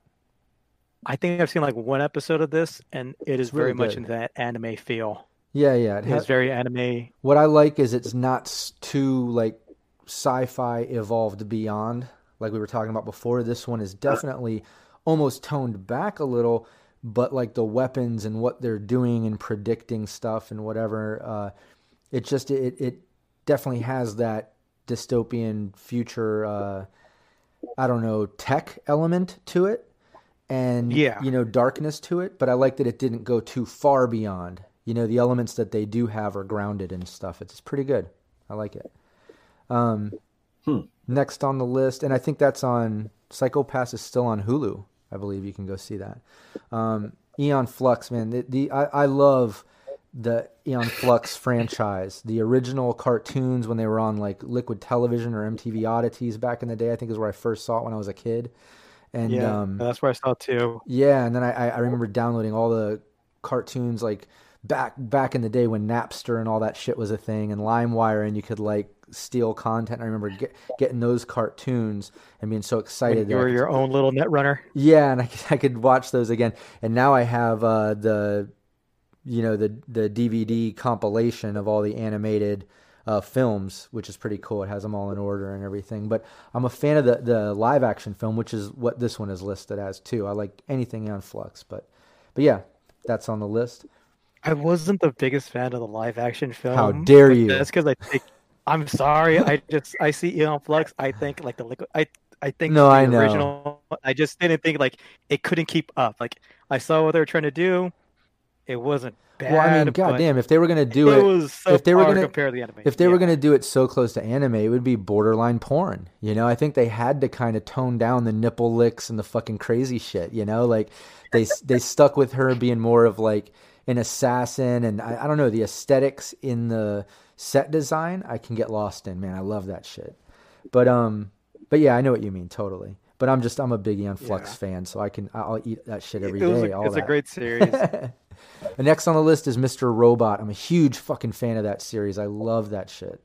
I think I've seen like one episode of this, and it is really very much in that anime feel. Yeah, yeah. It It has, is very anime. what I like is it's not too like sci-fi evolved beyond like we were talking about before. This one is definitely almost toned back a little, but like the weapons and what they're doing and predicting stuff and whatever, uh, it just it it definitely has that dystopian future. Uh, I don't know tech element to it, and Yeah. you know darkness to it. But I like that it didn't go too far beyond. You know the elements that they do have are grounded and stuff. It's pretty good. I like it. Um, Hmm. Next on the list, and I think that's on Psychopass is still on Hulu. I believe you can go see that. Um, Aeon Flux, man, the, the I, I love the Aeon Flux franchise. The original cartoons when they were on like Liquid Television or MTV Oddities back in the day, I think is where I first saw it when I was a kid. And yeah, um, that's where I saw it too. yeah, and then I, I I remember downloading all the cartoons like back back in the day when Napster and all that shit was a thing, and LimeWire, and you could like steal content. I remember get, getting those cartoons and being so excited. When you were your own little net runner. yeah, and I could, I could watch those again. And now I have uh, the, you know, the the DVD compilation of all the animated uh, films, which is pretty cool. It has them all in order and everything. But I'm a fan of the the live action film, which is what this one is listed as too. I like anything on Flux, but but yeah, that's on the list. I wasn't the biggest fan of the live action film. How dare you. That's because I think I'm sorry. I just I see Aeon Flux. I think like the liquid. I I think No, the I know. original. I just didn't think like it couldn't keep up. Like I saw what they were trying to do. It wasn't bad. well, I mean, goddamn, if they were gonna do it, it, was so if they were gonna- compared to the anime. if they were going to do it so close to anime, it would be borderline porn. You know, I think they had to kind of tone down the nipple licks and the fucking crazy shit. You know, like they they stuck with her being more of like an assassin, and I, I don't know the aesthetics in the set design. I can get lost in. Man, I love that shit. But um, but yeah, I know what you mean totally. But I'm just I'm a big Aeon Flux Yeah. fan, so I can I'll eat that shit every it day. a, all it's a great series. The next on the list is Mr. Robot. I'm a huge fucking fan of that series. I love that shit.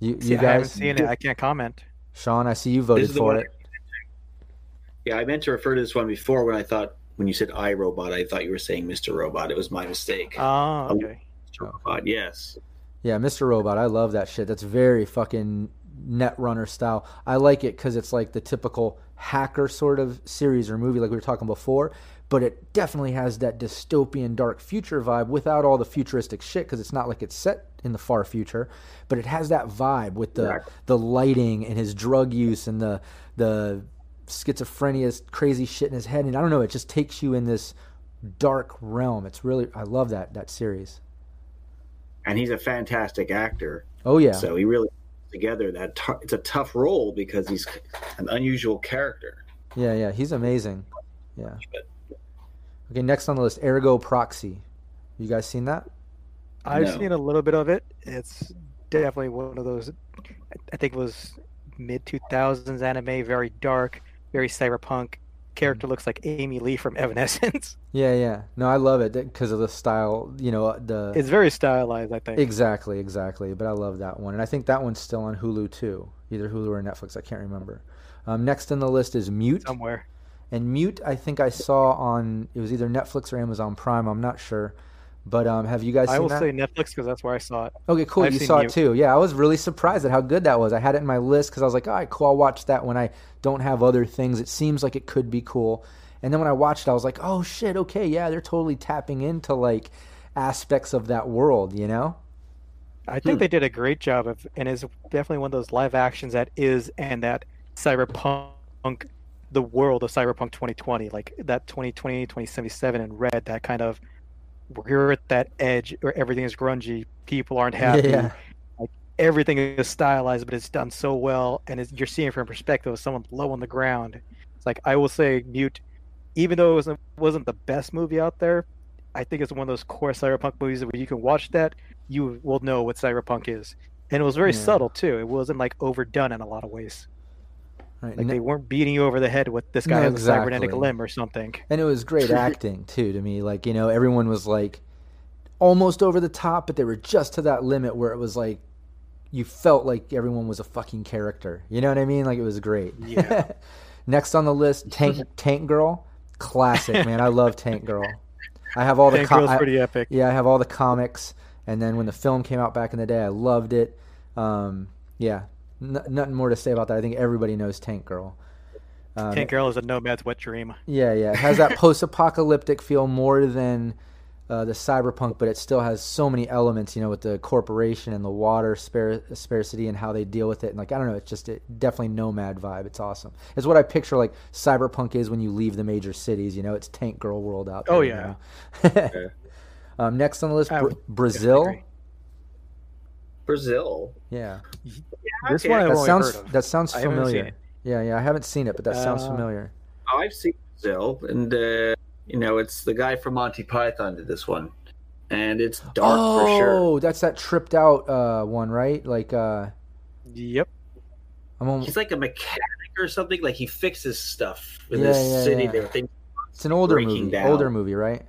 You, See, you I haven't guys, seen it. I can't comment. Sean, I see you This voted for it. Yeah, I meant to refer to this one before when I thought when you said iRobot, I thought you were saying Mr. Robot. It was my mistake. Oh, okay. Mr. Robot, yes. Yeah, Mr. Robot. I love that shit. That's very fucking Netrunner style. I like it because it's like the typical hacker sort of series or movie, like we were talking before. But it definitely has that dystopian dark future vibe without all the futuristic shit because it's not like it's set in the far future. But it has that vibe with the Exactly. the lighting and his drug use and the the schizophrenia crazy shit in his head. And I don't know, it just takes you in this dark realm. It's really I love that that series. And he's a fantastic actor. Oh yeah. So he really together that tou- it's a tough role because he's an unusual character. Yeah, yeah, he's amazing. Yeah. Okay, next on the list, Ergo Proxy. You guys seen that? I've No. seen a little bit of it. It's definitely one of those. I- I think it was mid two thousands anime, very dark, very cyberpunk, character looks like Amy Lee from Evanescence. Yeah, yeah. No, I love it because of the style. You know, the It's very stylized, I think. exactly, exactly. But I love that one, and I think that one's still on Hulu too, either Hulu or Netflix. I can't remember. Um, next on the list is Mute. Somewhere. And Mute, I think I saw on it was either Netflix or Amazon Prime. I'm not sure, but um, have you guys seen I will that? say Netflix because that's where I saw it. Okay, cool. I've you saw it too. Yeah, I was really surprised at how good that was. I had it in my list because I was like, all right, cool. I'll watch that when I don't have other things. It seems like it could be cool. And then when I watched it, I was like, oh shit, okay, yeah, they're totally tapping into like aspects of that world, you know? I think they did a great job of, and is definitely one of those live actions that is and that cyberpunk, the world of cyberpunk 2020, like that 2020, 2077 in red, that kind of we're at that edge where everything is grungy, people aren't happy, Yeah. like everything is stylized, but it's done so well, and it's, you're seeing from perspective of someone low on the ground. It's like I will say, Mute, even though it wasn't wasn't the best movie out there, I think it's one of those core cyberpunk movies where you can watch that, you will know what cyberpunk is, and it was very Yeah. subtle too. It wasn't like overdone in a lot of ways. Right. Like they weren't beating you over the head with this No, guy has a cybernetic limb or something. And it was great acting too to me. Like, you know, everyone was like almost over the top, but they were just to that limit where it was like you felt like everyone was a fucking character. You know what I mean? Like it was great. Yeah. Next on the list, Tank Tank Girl. Classic, man. I love Tank Girl. I have all the comics. Tank com- Girl's I- pretty epic. yeah, I have all the comics, and then when the film came out back in the day, I loved it. Um, yeah, n- nothing more to say about that. I think everybody knows Tank Girl. Um, Tank Girl is a nomad's wet dream. yeah, yeah. It has that post-apocalyptic feel more than uh, the cyberpunk, but it still has so many elements. You know, with the corporation and the water spar- scarcity and how they deal with it. And like, I don't know, it's just a definitely nomad vibe. It's awesome. It's what I picture like cyberpunk is when you leave the major cities. You know, it's Tank Girl world out there. Oh, you yeah. know? um, next on the list, Bra- would Brazil. Agree. Brazil. Yeah, This Okay, one I've that sounds heard of. that sounds I haven't seen familiar. Yeah, yeah. I haven't seen it, but that sounds Uh, familiar. I've seen Brazil, and uh, you know, it's the guy from Monty Python did this one, and it's dark oh, for sure. Oh, that's that tripped out uh, one, right? Like, uh, Yep. I'm on, He's like a mechanic or something. Like he fixes stuff in Yeah, this yeah, city. yeah. There, things it's an older movie. down. Older movie, right?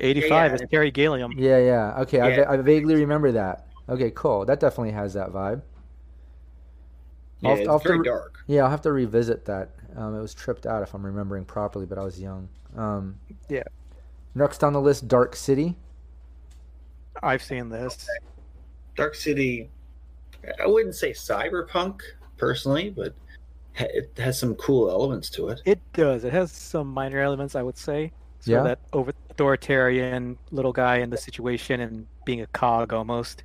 85 yeah. is Terry Gilliam. Yeah, yeah. Okay, I, Yeah. va- I vaguely remember that. Okay, cool. That definitely has that vibe. Yeah, I'll- it's I'll have to very re- dark. Yeah, I'll have to revisit that. Um, it was tripped out if I'm remembering properly, but I was young. Um, Yeah. Next on the list, Dark City. I've seen this. Dark City. I wouldn't say cyberpunk personally, but it has some cool elements to it. It does. It has some minor elements, I would say. So Yeah. that over authoritarian little guy in the situation and being a cog almost,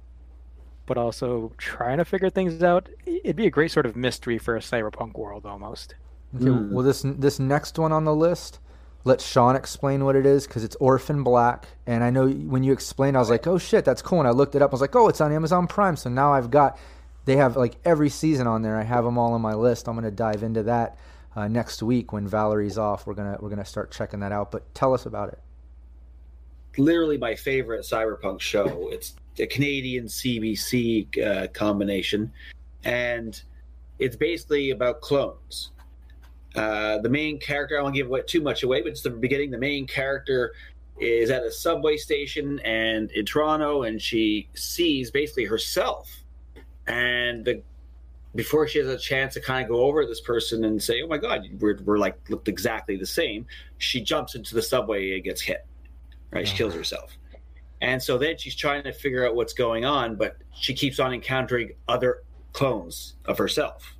but also trying to figure things out. It'd be a great sort of mystery for a cyberpunk world almost. Okay, Mm. well this this next one on the list, let Sean explain what it is because it's Orphan Black, and I know when you explained, I was like, oh shit, that's cool, and I looked it up. I was like, oh, it's on Amazon Prime, so now I've got, they have like every season on there. I have them all on my list. I'm gonna dive into that uh, next week when Valerie's off. We're gonna we're gonna start checking that out. But tell us about it. Literally my favorite cyberpunk show. It's a Canadian CBC uh, combination, and it's basically about clones. Uh, the main character, I won't give away, too much away, but it's the beginning. The main character is at a subway station and in Toronto, and she sees basically herself. And the before she has a chance to kind of go over this person and say, "Oh my God, we're, we're like looked exactly the same," she jumps into the subway and gets hit. Right, she Oh. kills herself. And so then she's trying to figure out what's going on, but she keeps on encountering other clones of herself.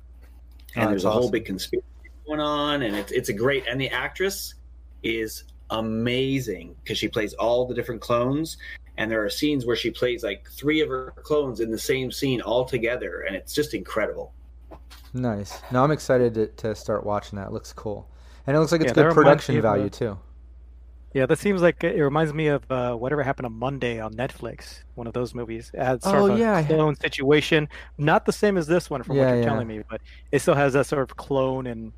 And Oh, there's that's a whole big conspiracy going on, and it's it's a great. And the actress is amazing because she plays all the different clones, and there are scenes where she plays like three of her clones in the same scene all together, and it's just incredible. Nice. No, I'm excited to, to start watching that. It looks cool, and it looks like it's Yeah, good production me of, value too. Yeah, that seems like it reminds me of uh, whatever happened on Monday on Netflix. One of those movies. It had sort Oh, of a yeah, clone situation, not the same as this one from Yeah, what you're yeah. telling me, but it still has that sort of clone and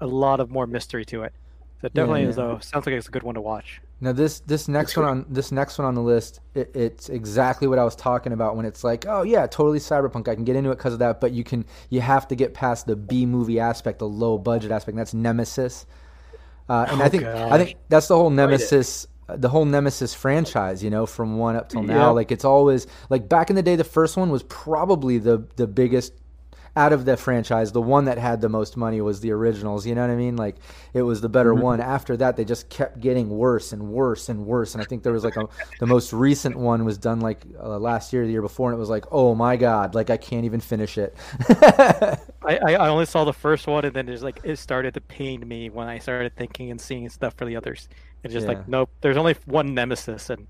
a lot of more mystery to it. So it definitely is a sounds like it's a good one to watch. Now this this next one on this next one on the list, it, it's exactly what I was talking about when it's like, oh yeah, totally cyberpunk. I can get into it because of that, but you can you have to get past the B movie aspect, the low budget aspect. And that's Nemesis. Uh, and Oh, I think I think that's the whole Nemesis, the whole Nemesis franchise. You know, from one up till now, Yeah. like it's always like back in the day. The first one was probably the the biggest out of the franchise. The one that had the most money was the originals. You know what I mean? Like it was the better Mm-hmm. one. After that, they just kept getting worse and worse and worse. And I think there was like a the most recent one was done like uh, last year, the year before, and it was like, oh my god, like I can't even finish it. I, I only saw the first one, and then there's like it started to pain me when I started thinking and seeing stuff for the others. It's just Yeah. like nope. There's only one nemesis, and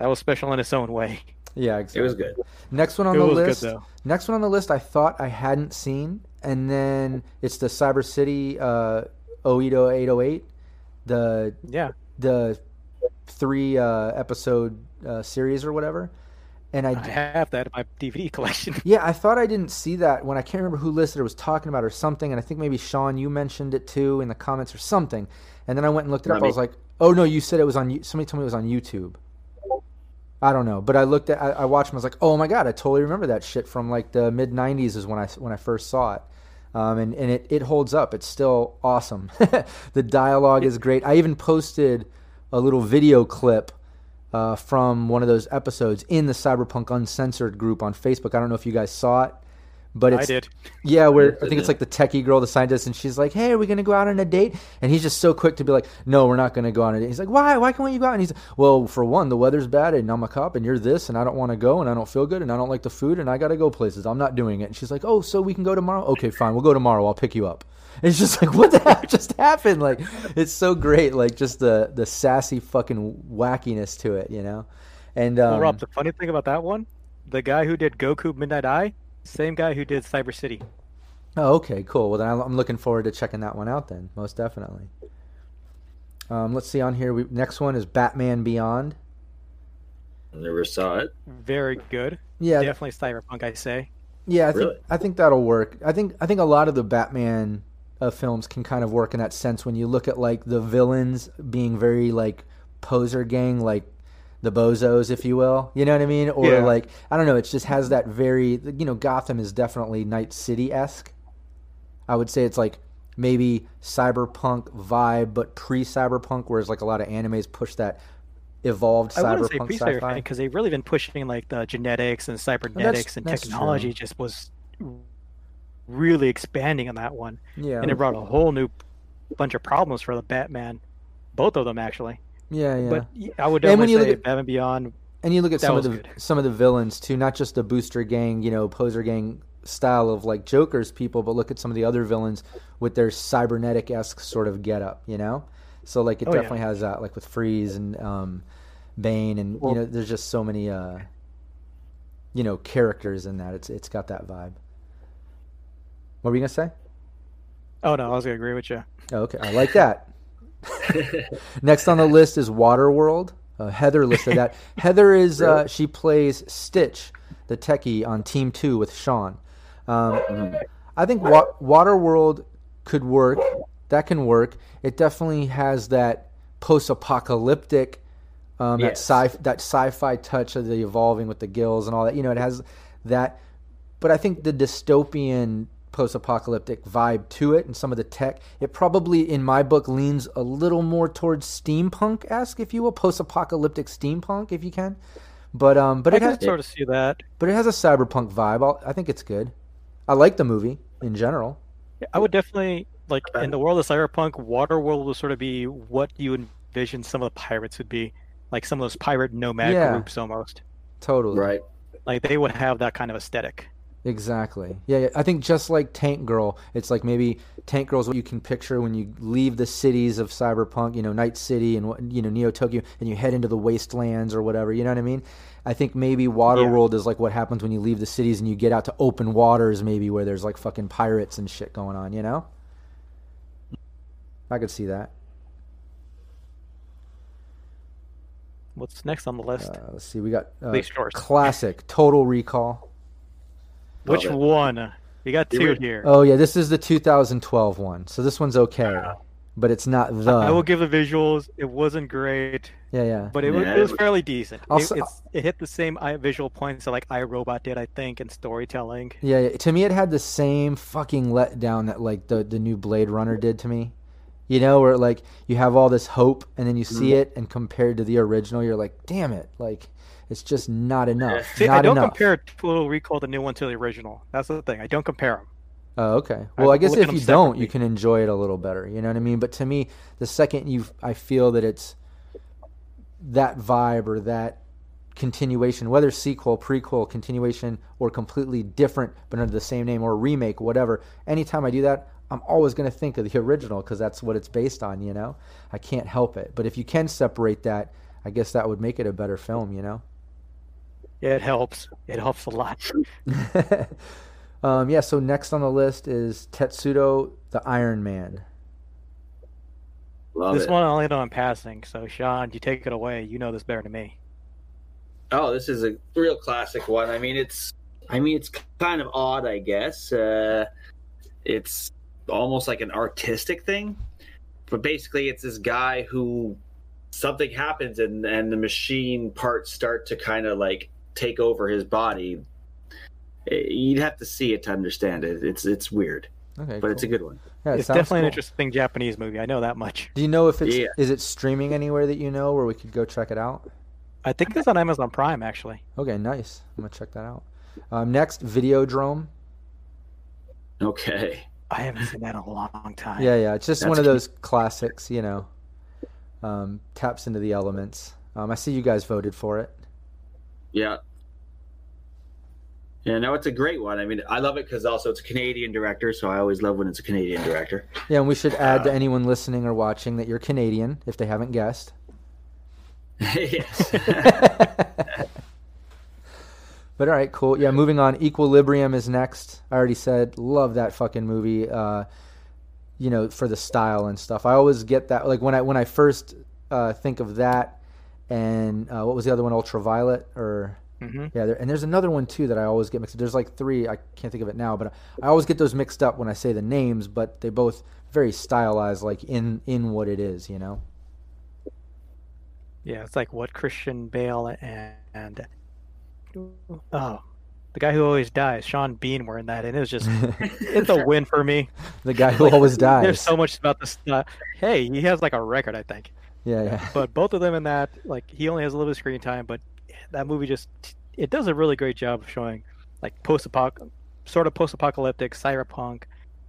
that was special in its own way. yeah, It was good. Next one on It the was good, list. though. Next one on the list, I thought I hadn't seen, and then it's the Cyber City uh, Oedo 808, the Yeah, the three uh, episode uh, series or whatever. And I, I have that in my DVD collection. yeah, I thought I didn't see that when I can't remember who listed it was talking about or something, and I think maybe Sean you mentioned it too in the comments or something. And then I went and looked it Not up. me. I was like, oh no, you said it was on. Somebody told me it was on YouTube. I don't know, but I looked at, I, I watched. And I was like, oh my god, I totally remember that shit from like the mid '90s is when I when I first saw it. Um, and and it, it holds up. It's still awesome. the dialogue is great. I even posted a little video clip uh, from one of those episodes in the Cyberpunk Uncensored group on Facebook. I don't know if you guys saw it, but I it's did. yeah, where I I think it's like the techie girl, the scientist, and she's like, "Hey, are we gonna go out on a date?" And he's just so quick to be like, "No, we're not gonna go on a date." He's like, "Why? Why can't you go out?" And he's like, "Well, for one, the weather's bad, and I'm a cop, and you're this, and I don't want to go, and I don't feel good, and I don't like the food, and I gotta go places. I'm not doing it." And she's like, "Oh, so we can go tomorrow? Okay, fine, we'll go tomorrow. I'll pick you up." And it's just like, what the heck just happened? Like, it's so great, like just the the sassy fucking wackiness to it, you know. And um, well, Rob, the funny thing about that one, the guy who did Goku Midnight Eye, same guy who did Cyber City. Oh, okay, cool. Well, then I'm I'm looking forward to checking that one out. Then, most definitely. Um, let's see on here. We, next one is Batman Beyond. Never saw it. Very good. Yeah, Definitely cyberpunk, I say. yeah. I think I think that'll work. I think I think a lot of the Batman uh, films can kind of work in that sense when you look at like the villains being very like poser gang, like the bozos, if you will. You know what I mean? Or Yeah. like I don't know. It just has that very you know Gotham is definitely Night City esque. I would say it's like maybe cyberpunk vibe, but pre-cyberpunk, whereas like a lot of animes push that evolved I wouldn't say cyberpunk pre-cyberpunk sci-fi. because they've really been pushing like the genetics and cybernetics and that's technology. true. Just was really expanding on that one, Yeah, and it brought a whole new bunch of problems for the Batman. Both of them actually, yeah, yeah. but I would And when definitely you look at- Batman Beyond. and you look at some of the good. some of the villains too, not just the booster gang, you know, poser gang style of like Joker's people, but look at some of the other villains with their cybernetic esque sort of getup, you know. So like it Oh, yeah. definitely has that, like with Freeze and um, Bane, and Well- you know, there's just so many, uh, you know, characters in that. It's it's got that vibe. What were you gonna say? Oh no, I was gonna agree with you. Oh, okay, I like that. Next on the list is Waterworld. Uh, Heather listed that. Heather is uh, she plays Stitch, the techie on Team Two with Sean. Um, I think Wa- Waterworld could work. That can work. It definitely has that post-apocalyptic, um, that sci that sci-fi touch of the evolving with the gills and all that. You know, it has that. But I think the dystopian post-apocalyptic vibe to it and some of the tech it probably in my book leans a little more towards steampunk-esque if you will post-apocalyptic steampunk if you can but um but I it can has sort of see that. but it has a cyberpunk vibe I'll, i think it's good i like the movie in general I would definitely like in the world of cyberpunk, Waterworld will sort of be what you envision some of the pirates would be, like some of those pirate nomad Yeah. groups almost. totally Right. Like they would have that kind of aesthetic. Exactly. Yeah, yeah, I think just like Tank Girl, it's like maybe Tank Girl is what you can picture when you leave the cities of cyberpunk, you know, Night City and what- you know Neo Tokyo, and you head into the wastelands or whatever. You know what I mean? I think maybe Waterworld is like what happens when you leave the cities and you get out to open waters, maybe where there's like fucking pirates and shit going on. You know? I could see that. What's next on the list? Uh, let's see. We got uh, classic Total Recall. Which it. one? We got two here. Oh yeah, this is the 2012 one. So this one's okay, but it's not the. I will give the visuals. It wasn't great, yeah, yeah. but it, was, Yeah, was it was- fairly decent. I'll It, it's, it hit the same visual points that like iRobot did, I think, in storytelling. Yeah, yeah, to me it had the same fucking letdown that like the the new Blade Runner did to me. You know, where like you have all this hope and then you see mm-hmm. it and compared to the original, you're like, damn it, like it's just not enough. See, not I don't enough. compare Total Recall the new one to the original. That's the thing. I don't compare them. Oh, okay. I Well, I guess if you don't, you can enjoy it a little better. You know what I mean? But to me, the second you, I feel that it's that vibe or that continuation, whether sequel, prequel, continuation, or completely different but under the same name or remake, whatever. Anytime I do that, I'm always going to think of the original because that's what it's based on. You know, I can't help it. But if you can separate that, I guess that would make it a better film. You know. Yeah, it helps. It helps a lot. um, yeah. So next on the list is Tetsuo the Iron Man. Love this it. one I only know in passing. So, Sean, you take it away. You know this better than me. Oh, this is a real classic one. I mean, it's I mean, it's kind of odd, I guess. Uh, it's almost like an artistic thing, but basically, it's this guy who something happens and and the machine parts start to kind of like take over his body. Eh, You'd have to see it to understand it. It's it's weird, Okay, but it's a good one. Yeah, it it's sounds definitely an interesting Japanese movie. I know that much. Do you know if it's Yeah. is it streaming anywhere that you know where we could go check it out? I think it's on Amazon Prime, actually. Okay, nice. I'm gonna check that out. Um, next, Videodrome. Okay. I haven't seen that in a long time. Yeah, yeah. It's just That's one of cute. those classics, you know. Um, taps into the elements. Um, I see you guys voted for it. Yeah. Yeah, no, it's a great one. I mean, I love it because also it's a Canadian director, so I always love when it's a Canadian director. Yeah, and we should add to Uh, anyone listening or watching that you're Canadian if they haven't guessed. yes. But all right, cool. Yeah, moving on. Equilibrium is next. I already said, love that fucking movie. Uh, you know, for the style and stuff. I always get that. Like when I when I first uh, think of that, and uh, what was the other one? Ultraviolet or hmm yeah. There, and there's another one too that I always get mixed. Up. There's like three. I can't think of it now, but I always get those mixed up when I say the names. But they both very stylized, like in in what it is. You know. Yeah, it's like what Christian Bale and, and oh, the guy who always dies, Sean Bean, were in that, and it was just it's a win for me. the guy who always dies. There's so much about this. Uh, hey, he has like a record, I think. yeah, yeah. But both of them in that, like, he only has a little bit of screen time, but that movie just it does a really great job of showing like post apoc sort of post apocalyptic cyberpunk.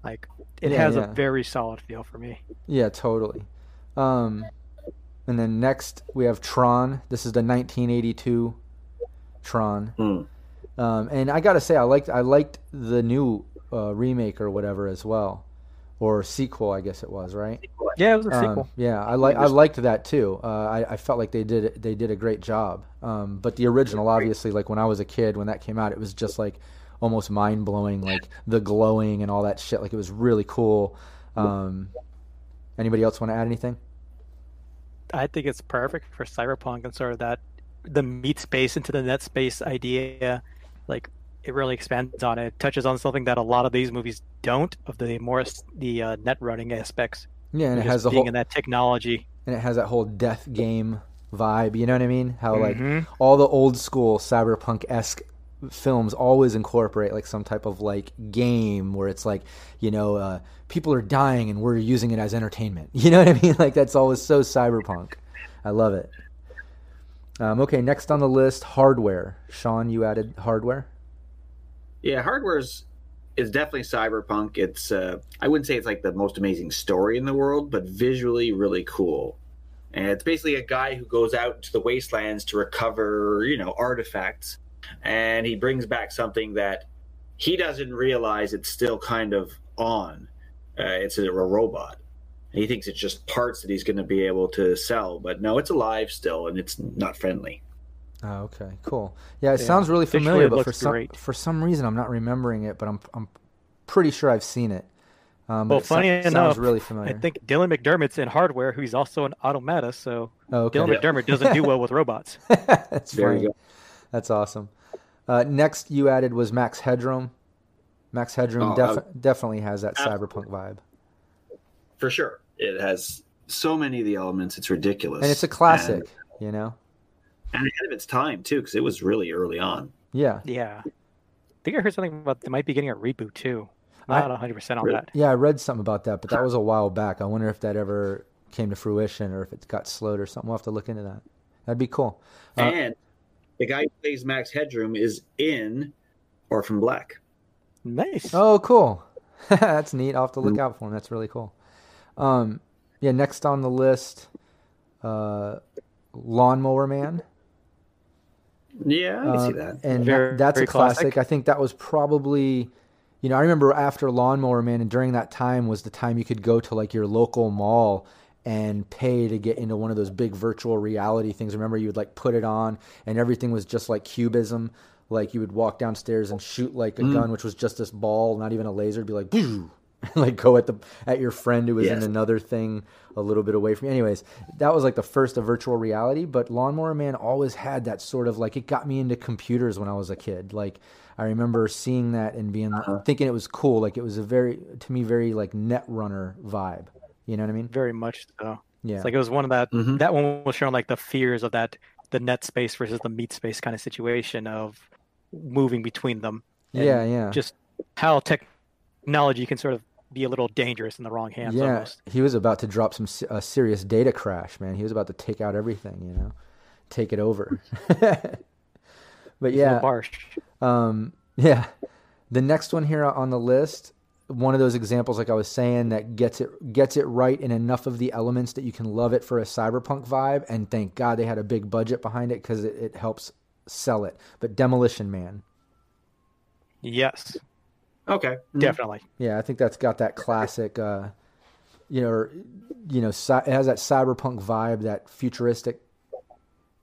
Like, it Yeah, has yeah. a very solid feel for me. Yeah, totally. Um, and then next we have Tron. This is the 1982 Tron. Hmm. Um, and I gotta say, I liked I liked the new uh, remake or whatever as well, or sequel, I guess it was, right? Yeah, it was a Um, sequel. yeah, I like I liked that too. Uh, I, I felt like they did they did a great job. Um, but the original, obviously, like when I was a kid when that came out, it was just like almost mind blowing, like the glowing and all that shit. Like it was really cool. Um, anybody else want to add anything? I think it's perfect for cyberpunk and sort of that the meat space into the net space idea. Like it really expands on it. touches on something that a lot of these movies don't of the more the uh, net running aspects. Yeah, and it has the being whole in that technology. and it has that whole death game vibe. You know what I mean? How like Mhm. all the old school cyberpunk esque films always incorporate like some type of like game where it's like you know uh, people are dying and we're using it as entertainment. You know what I mean? Like that's always so cyberpunk. I love it. Um, okay, next on the list, hardware. Sean, you added hardware. Yeah, hardware's is definitely cyberpunk. It's uh, I wouldn't say it's like the most amazing story in the world, but visually really cool. And it's basically a guy who goes out to the wastelands to recover, you know, artifacts, and he brings back something that he doesn't realize it's still kind of on. Uh, it's a, a robot. He thinks it's just parts that he's going to be able to sell, but no, it's alive still, and it's not friendly. Oh, okay, cool. Yeah, it Yeah, sounds really familiar, it but for some great. for some reason I'm not remembering it. But I'm I'm pretty sure I've seen it. Um, Well, it so- funny enough, really I think Dylan McDermott's in hardware, who's also an automata, so Oh, okay. Dylan Yeah. McDermott doesn't do well with robots. That's There funny. That's awesome. Uh, next, you added was Max Headroom. Max Headroom Oh, def- uh, definitely has that absolutely. cyberpunk vibe, For sure, it has so many of the elements; it's ridiculous, and it's a classic. You know, and ahead of its time too, because it was really early on. yeah. Yeah. I think I heard something about they might be getting a reboot too. I'm not 100 percent on that. Yeah, I read something about that, but that was a while back. I wonder if that ever came to fruition or if it got slowed or something. We'll have to look into that. That'd be cool. Uh, and the guy who plays Max Headroom is in Orphan Black. Nice. Oh, cool. That's neat. I'll have to look out for him. That's really cool. Um, yeah, next on the list, uh, Lawnmower Man. Yeah, I can see Um, that. And Very- that- that's a classic. classic. I think that was probably, you know, I remember after Lawnmower Man, and during that time was the time you could go to like your local mall and pay to get into one of those big virtual reality things. Remember, you would like put it on, and everything was just like cubism. Like you would walk downstairs and shoot like a gun, which was just this ball, not even a laser. It'd be like, "Boo!" like go at the at your friend who was Yes. in another thing a little bit away from you. Anyways, that was like the first of virtual reality, but Lawnmower Man always had that sort of like it got me into computers when I was a kid. Like I remember seeing that and being thinking it was cool. Like it was a very to me very like net runner vibe. You know what I mean? Very much so. Yeah. It's like it was one of that. Mhm. That one was showing like the fears of that the net space versus the meat space kind of situation of moving between them. yeah, yeah. Just how technology can sort of be a little dangerous in the wrong hands. yeah, Almost. he was about to drop some serious data crash, man. He was about to take out everything, you know, take it over. but yeah, harsh. Um, yeah. The next one here on the list, one of those examples, like I was saying, that gets it gets it right in enough of the elements that you can love it for a cyberpunk vibe, and thank God they had a big budget behind it because it, it helps sell it. But Demolition Man, Yes, Okay. definitely. yeah, I think that's got that classic, uh, you know, or, you know, cy- it has that cyberpunk vibe, that futuristic,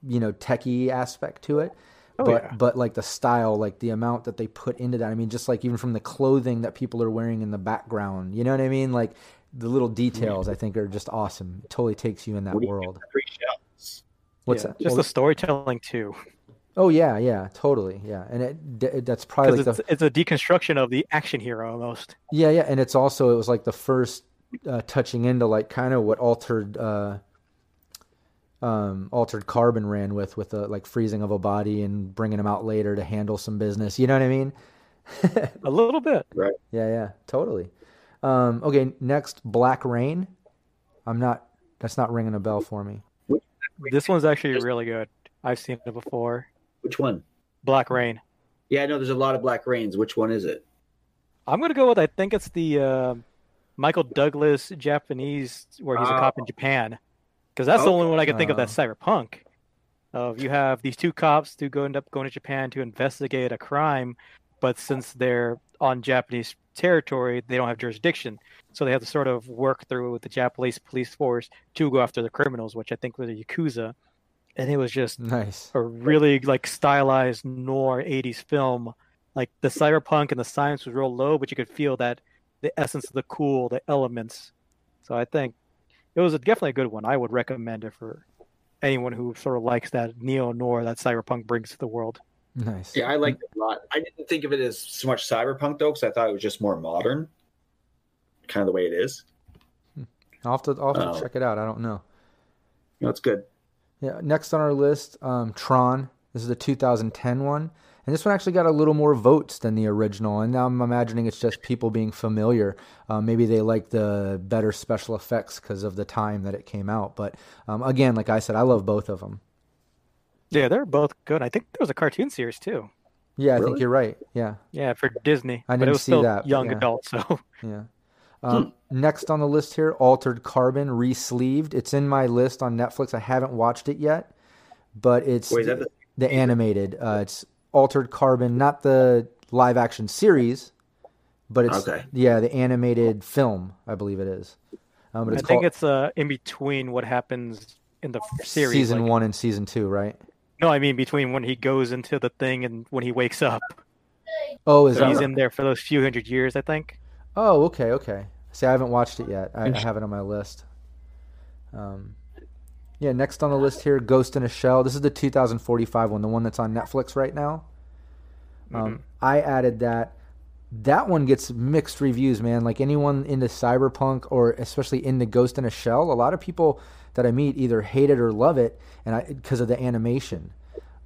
you know, techie aspect to it. Oh, but yeah. but like the style, like the amount that they put into that. I mean, just like even from the clothing that people are wearing in the background, you know what I mean? Like the little details, I think are just awesome. It totally takes you in that What world. think of Three shells. What's Yeah, that? Just Well, the storytelling too, oh yeah, yeah, totally, yeah. And it, d- that's probably like it's, the it's a deconstruction of the action hero almost. yeah, yeah. And it's also it was like the first uh, touching into like kind of what altered. Uh, um, altered carbon ran with with the like freezing of a body and bringing him out later to handle some business. You know what I mean? A little bit. Right. Yeah, yeah, totally. Um, okay, next, Black Rain. I'm not. That's not ringing a bell for me. This one's actually really good. I've seen it before. Which one? Black Rain. Yeah, I know there's a lot of Black Rains. Which one is it? I'm gonna go with I think it's the uh, Michael Douglas Japanese where he's a cop in Japan, because that's the only one I can think of that's Oh. cyberpunk. Of you have these two cops who go end up going to Japan to investigate a crime, but since they're on Japanese territory, they don't have jurisdiction, so they have to sort of work through with the Japanese police force to go after the criminals, which I think were the yakuza, and it was just Nice. a really like stylized noir 80s film like the cyberpunk and the science was real low but you could feel that the essence of the cool the elements so i think it was a, definitely a good one i would recommend it for anyone who sort of likes that neo noir that cyberpunk brings to the world Nice. Yeah, I liked mm. it a lot. I didn't think of it as so much cyberpunk though, because I thought it was just more modern, kind of the way it is. Hmm. I'll have to, I'll have to Oh. check it out. I don't know. You know, it's good. Yeah. Next on our list, um, Tron. This is the 2010 one, and this one actually got a little more votes than the original. And now I'm imagining it's just people being familiar. Uh, maybe they like the better special effects because of the time that it came out. But um, again, like I said, I love both of them. yeah they're both good i think there was a cartoon series too Yeah, I think you're right. Yeah. yeah for disney I but didn't it was see still that, young yeah. adult so Yeah. Um, Next on the list here, Altered Carbon re-sleeved. It's in my list on Netflix. I haven't watched it yet, but it's Wait, is the- the animated. Uh, it's Altered Carbon, not the live action series, but it's Okay. yeah the animated film. I believe it is. Um, but i it's think called it's uh in between what happens in the series season like- one and season two, right? no i mean between when he goes into the thing and when he wakes up Oh, is So that? he's right? in there for those few hundred years, I think. Oh, okay, okay. See, I haven't watched it yet. I, I have it on my list. Um, yeah, next on the list here, Ghost in a Shell. This is the 2045 one, the one that's on Netflix right now. Um, I added that. That one gets mixed reviews, man. Like anyone into cyberpunk or especially into Ghost in a Shell, a lot of people that I meet either hate it or love it, and I because of the animation.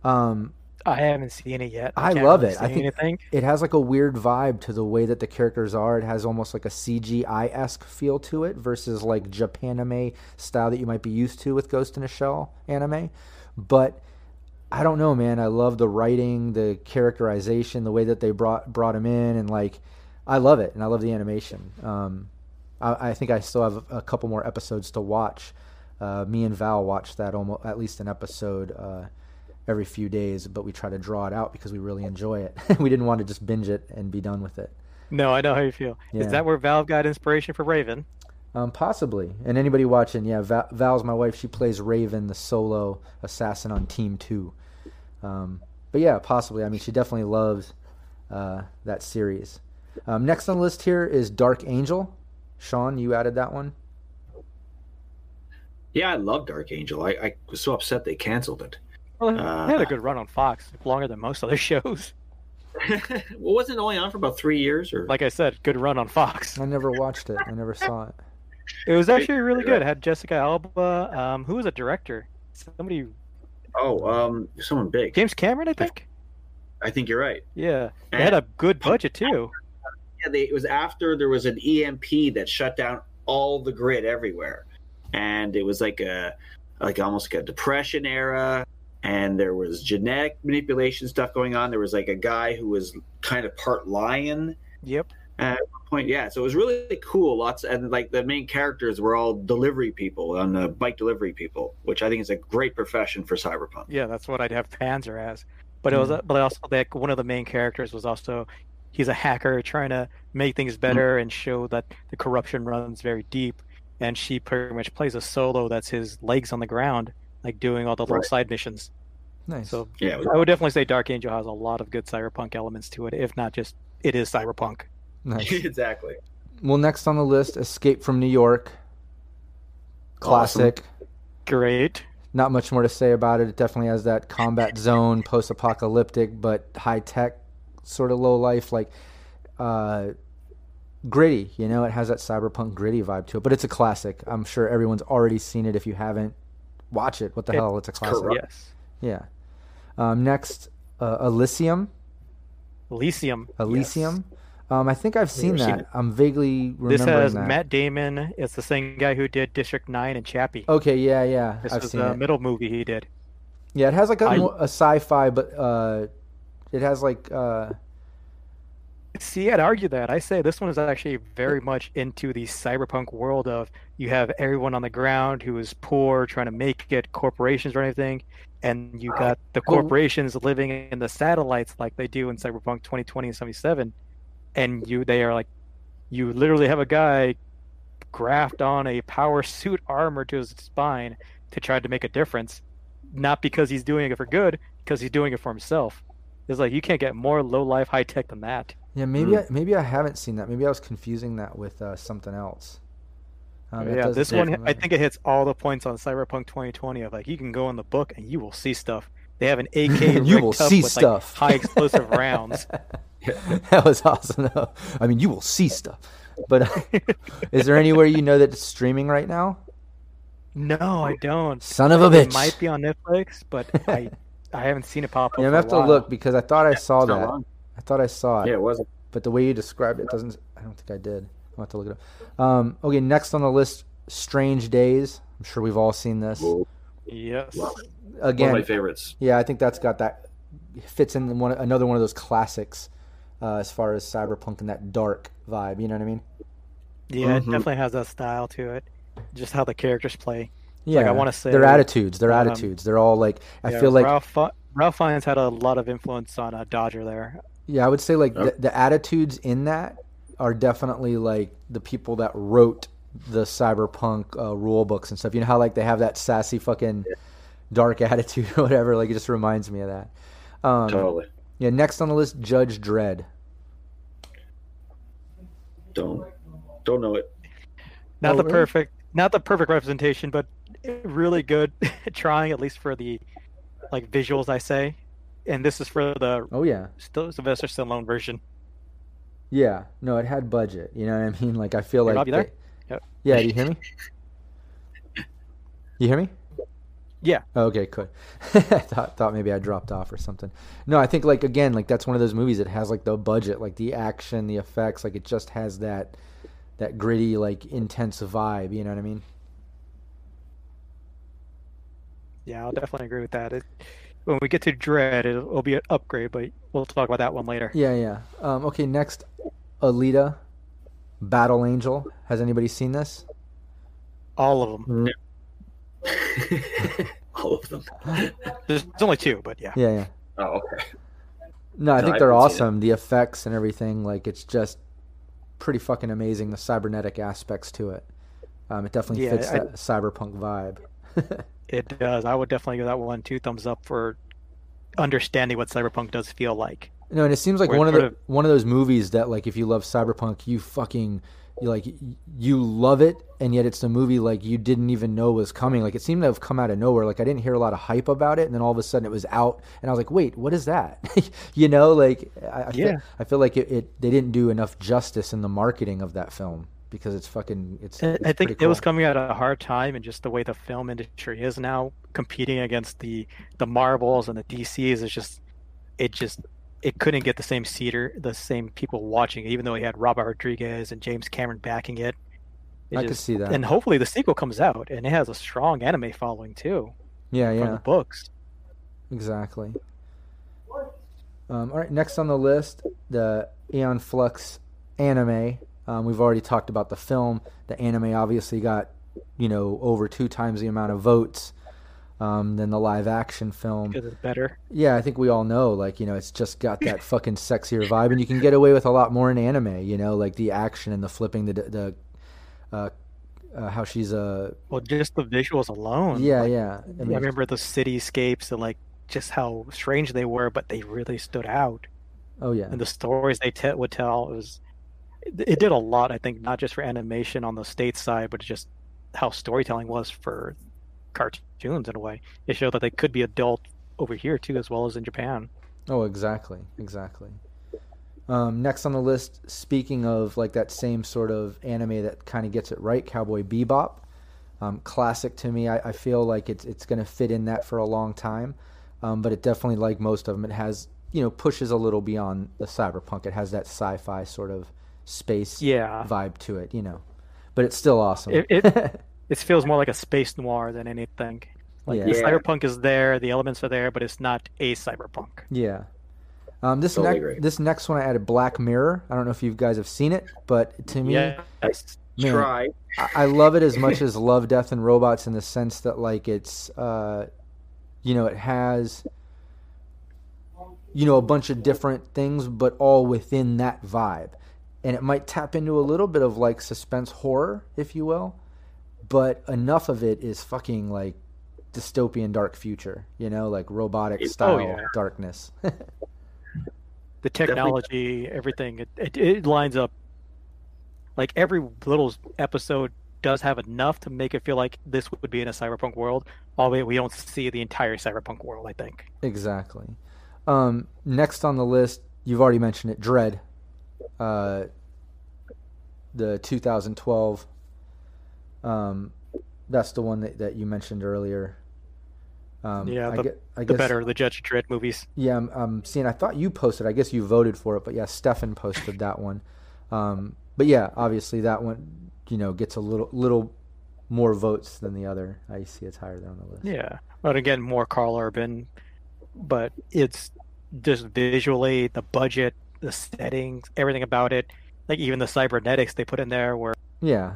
Um, I haven't seen it yet. I can't love it. I think anything. it has like a weird vibe to the way that the characters are. It has almost like a CGI esque feel to it versus like Japanime style that you might be used to with Ghost in a Shell anime. But I don't know, man. I love the writing, the characterization, the way that they brought brought him in, and like I love it, and I love the animation. Um, I, I think I still have a couple more episodes to watch. Uh, me and Val watched that almost at least an episode uh, every few days, but we try to draw it out because we really enjoy it. we didn't want to just binge it and be done with it. No, I know how you feel. Yeah. Is that where Val got inspiration for Raven? Um, possibly. And anybody watching, yeah, Val, Val's my wife. She plays Raven, the solo assassin on Team Two. Um, but yeah, possibly. I mean, she definitely loves uh, that series. Um, next on the list here is Dark Angel. Sean, you added that one. Yeah, I love Dark Angel. I, I was so upset they canceled it. Well, it Uh, had a good run on Fox, longer than most other shows. well, wasn't it only on for about three years? Or Like I said, good run on Fox. I never watched it. I never saw it. It was actually really good. It had Jessica Alba. Um, who was a director? Somebody, oh, um, someone big. James Cameron, I think. I think you're right. Yeah, they had a good budget too. Yeah, they, it was after there was an EMP that shut down all the grid everywhere, and it was like a like almost like a depression era. And there was genetic manipulation stuff going on. There was like a guy who was kind of part lion Yep. at one point. Yeah, so it was really cool. Lots and like the main characters were all delivery people on the bike delivery people, which I think is a great profession for cyberpunk. Yeah, that's what I'd have Panzer as. But it was, mm-hmm. but also like one of the main characters was also, he's a hacker trying to make things mm-hmm. better and show that the corruption runs very deep. And she pretty much plays a solo that's his legs on the ground, like doing all the little Right. side missions. Nice. So Yeah, was- I would definitely say Dark Angel has a lot of good cyberpunk elements to it, if not just it is cyberpunk. nice. exactly. Well, next on the list, Escape from New York. Classic. Great. Not much more to say about it. It definitely has that combat zone, post-apocalyptic, but high-tech, sort of low life, like uh, gritty. You know, it has that cyberpunk gritty vibe to it. But it's a classic. I'm sure everyone's already seen it. If you haven't, watch it. What the hell? It's a classic. Yes. Yeah. Um, next, uh, Elysium. Elysium. Elysium. Um, I think I've seen Never seen that. I'm vaguely remembering This has that. Matt Damon. It's the same guy who did District Nine and Chappie. Okay, yeah, yeah, this I've seen the it. middle movie he did. Yeah, it has like a, I- a sci-fi, but uh, it has like uh, See, I'd argue that. I say this one is actually very much into the cyberpunk world of you have everyone on the ground who is poor, trying to make it, corporations or anything, and you got the corporations living in the satellites like they do in Cyberpunk 2020 and 77, and you they are like, you literally have a guy graft on a power suit armor to his spine to try to make a difference, not because he's doing it for good, because he's doing it for himself. It's like you can't get more low life high tech than that. Yeah. Maybe Hmm. I, maybe I haven't seen that. Maybe I was confusing that with uh, something else. Um, yeah, this look one I think it hits all the points on Cyberpunk 2020 of like you can go in the book and you will see stuff. They have an AK You will up see with, like, stuff. high explosive rounds. that was awesome. Though. I mean, you will see stuff. But is there anywhere you know that's streaming right now? No, I don't. Son of a It bitch. might be on Netflix, but I I haven't seen it pop up. Yeah, I'm for gonna a have to while. look because I thought I saw It's not that. long. I thought I saw it. Yeah, it wasn't. but the way you described it doesn't. I don't think I did. I'll have to look it up. Um, okay, next on the list, Strange Days. I'm sure we've all seen this. Whoa, Yes. love it. Again, One of my favorites. yeah, I think that's got that fits in one another one of those classics uh, as far as cyberpunk and that dark vibe. You know what I mean? Yeah, it Mhm. definitely has that style to it. Just how the characters play. Yeah, I wanna say, their attitudes. Their um, attitudes. They're all like. I Yeah, feel like Ralph Fi- Ralph Fiennes had a lot of influence on uh, Dodger there. Yeah, I would say like Yep. the, the attitudes in that are definitely like the people that wrote the cyberpunk uh, rule books and stuff. You know how like they have that sassy fucking dark attitude or whatever. Like it just reminds me of that. Um, Totally. Yeah. Next on the list, Judge Dredd. Don't don't know it. Not Oh, the really? perfect, not the perfect representation, but really good. trying at least for the like visuals, I say. And this is for the Oh yeah, still Sylvester Stallone version. yeah. No, it had budget. You know what I mean? Like I feel Hey, like they- Yep. yeah. Do you hear me? You hear me? Yeah. Oh, okay, good. I thought thought maybe I dropped off or something. No, I think like again, like that's one of those movies that has like the budget, like the action, the effects, like it just has that that gritty, like intense vibe. You know what I mean? Yeah, I'll definitely agree with that. It, when we get to Dredd, it'll, it'll be an upgrade, but we'll talk about that one later. Yeah, yeah. Um, okay, next, Alita, Battle Angel. Has anybody seen this? All of them. No. All of them. There's, there's only two, but yeah. Yeah, yeah. Oh, okay. No, I No, think I they're awesome. The effects and everything, like it's just pretty fucking amazing. The cybernetic aspects to it. Um, it definitely Yeah, fits I- that cyberpunk vibe. It does. I would definitely give that one two thumbs up for understanding what cyberpunk does feel like. No, and it seems like Where one of the of- one of those movies that like if you love cyberpunk, you fucking you like you love it, and yet it's a movie like you didn't even know was coming. Like it seemed to have come out of nowhere. Like I didn't hear a lot of hype about it, and then all of a sudden it was out, and I was like, wait, what is that? you know, like I, I Yeah. feel, I feel like it, it they didn't do enough justice in the marketing of that film because it's fucking it's. I- it's I think pretty it was coming at a hard time, and just the way the film industry is now, competing against the the Marvels and the DCs is just, it just, it couldn't get the same seater, the same people watching, it, even though he had Robert Rodriguez and James Cameron backing it. It I could see that. And hopefully the sequel comes out, and it has a strong anime following too yeah, from yeah. the books. Exactly. Um, all right, next on the list, the Aeon Flux anime. Um, we've already talked about the film. The anime obviously got, you know, over two times the amount of votes um, than the live action film. Because it's better. Yeah, I think we all know, like, you know, it's just got that fucking sexier vibe, and you can get away with a lot more in anime, you know, like the action and the flipping, the, the, uh, uh, how she's a, Well, just the visuals alone. yeah, like, yeah. I I, remember the cityscapes and like just how strange they were, but they really stood out. oh yeah, And the stories they te- would tell it was, it, did a lot. I think not just for animation on the state side, but just how storytelling was for cartoons in a way. It showed that they could be adult over here too, as well as in Japan. Oh, exactly, exactly. Um, next on the list, speaking of like that same sort of anime that kind of gets it right, Cowboy Bebop, um, classic to me. I, I feel like it's it's going to fit in that for a long time, um, but it definitely, like most of them, it has you know pushes a little beyond the cyberpunk. It has that sci-fi sort of space Yeah, vibe to it, you know, but it's still awesome. It- it- it feels more like a space noir than anything. Like Yeah. the cyberpunk is there, the elements are there, but it's not a cyberpunk. Yeah. Um, this Totally next this next one I added Black Mirror. I don't know if you guys have seen it, but to me, Yeah, Man. Try. I I love it as much as Love, Death, and Robots in the sense that like it's uh, you know it has you know a bunch of different things, but all within that vibe, and it might tap into a little bit of like suspense horror, if you will, but enough of it is fucking like dystopian dark future, you know, like robotic Oh, style yeah. darkness. the technology, everything, it, it, it lines up. Like every little episode does have enough to make it feel like this would be in a cyberpunk world, albeit we don't see the entire cyberpunk world. I think. Exactly. Um, next on the list, you've already mentioned it, Dredd. Uh, the 2012. Um, that's the one that, that you mentioned earlier. Um, Yeah, I, the- I The guess, better the Judge Dredd movies. Yeah, I'm, I'm seeing. I thought you posted. I guess you voted for it, but yeah, Stefan posted that one. Um, but yeah, obviously that one, you know, gets a little little more votes than the other. I see it's higher there on the list. Yeah, but again, more Karl Urban, but it's just visually the budget, the settings, everything about it. Like even the cybernetics they put in there were Yeah,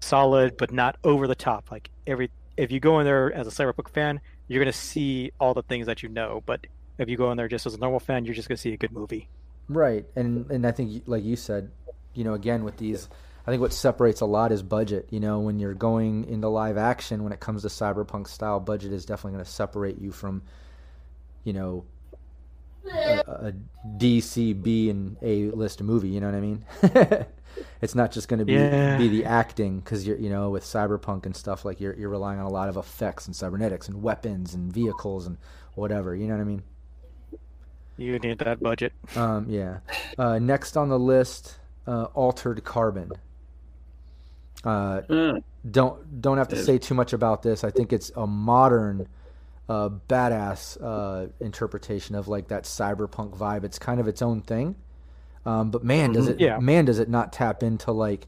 solid, but not over the top. Like every if you go in there as a cyberpunk fan, you're gonna see all the things that you know. But if you go in there just as a normal fan, you're just gonna see a good movie. Right, and and I think like you said, you know, again with these, I think what separates a lot is budget. You know, when you're going into live action, when it comes to cyberpunk style, budget is definitely going to separate you from, you know, a, a DC B and A list movie. You know what I mean? it's not just going to be Yeah. be the acting because you're you know with cyberpunk and stuff like you're you're relying on a lot of effects and cybernetics and weapons and vehicles and whatever. You know what I mean? You need that budget. Um, yeah. Uh, next on the list, uh, Altered Carbon. Uh, Mm. don't don't have to say too much about this. I think it's a modern uh, badass uh, interpretation of like that cyberpunk vibe. It's kind of its own thing. Um, but man, does it Yeah. man does it not tap into like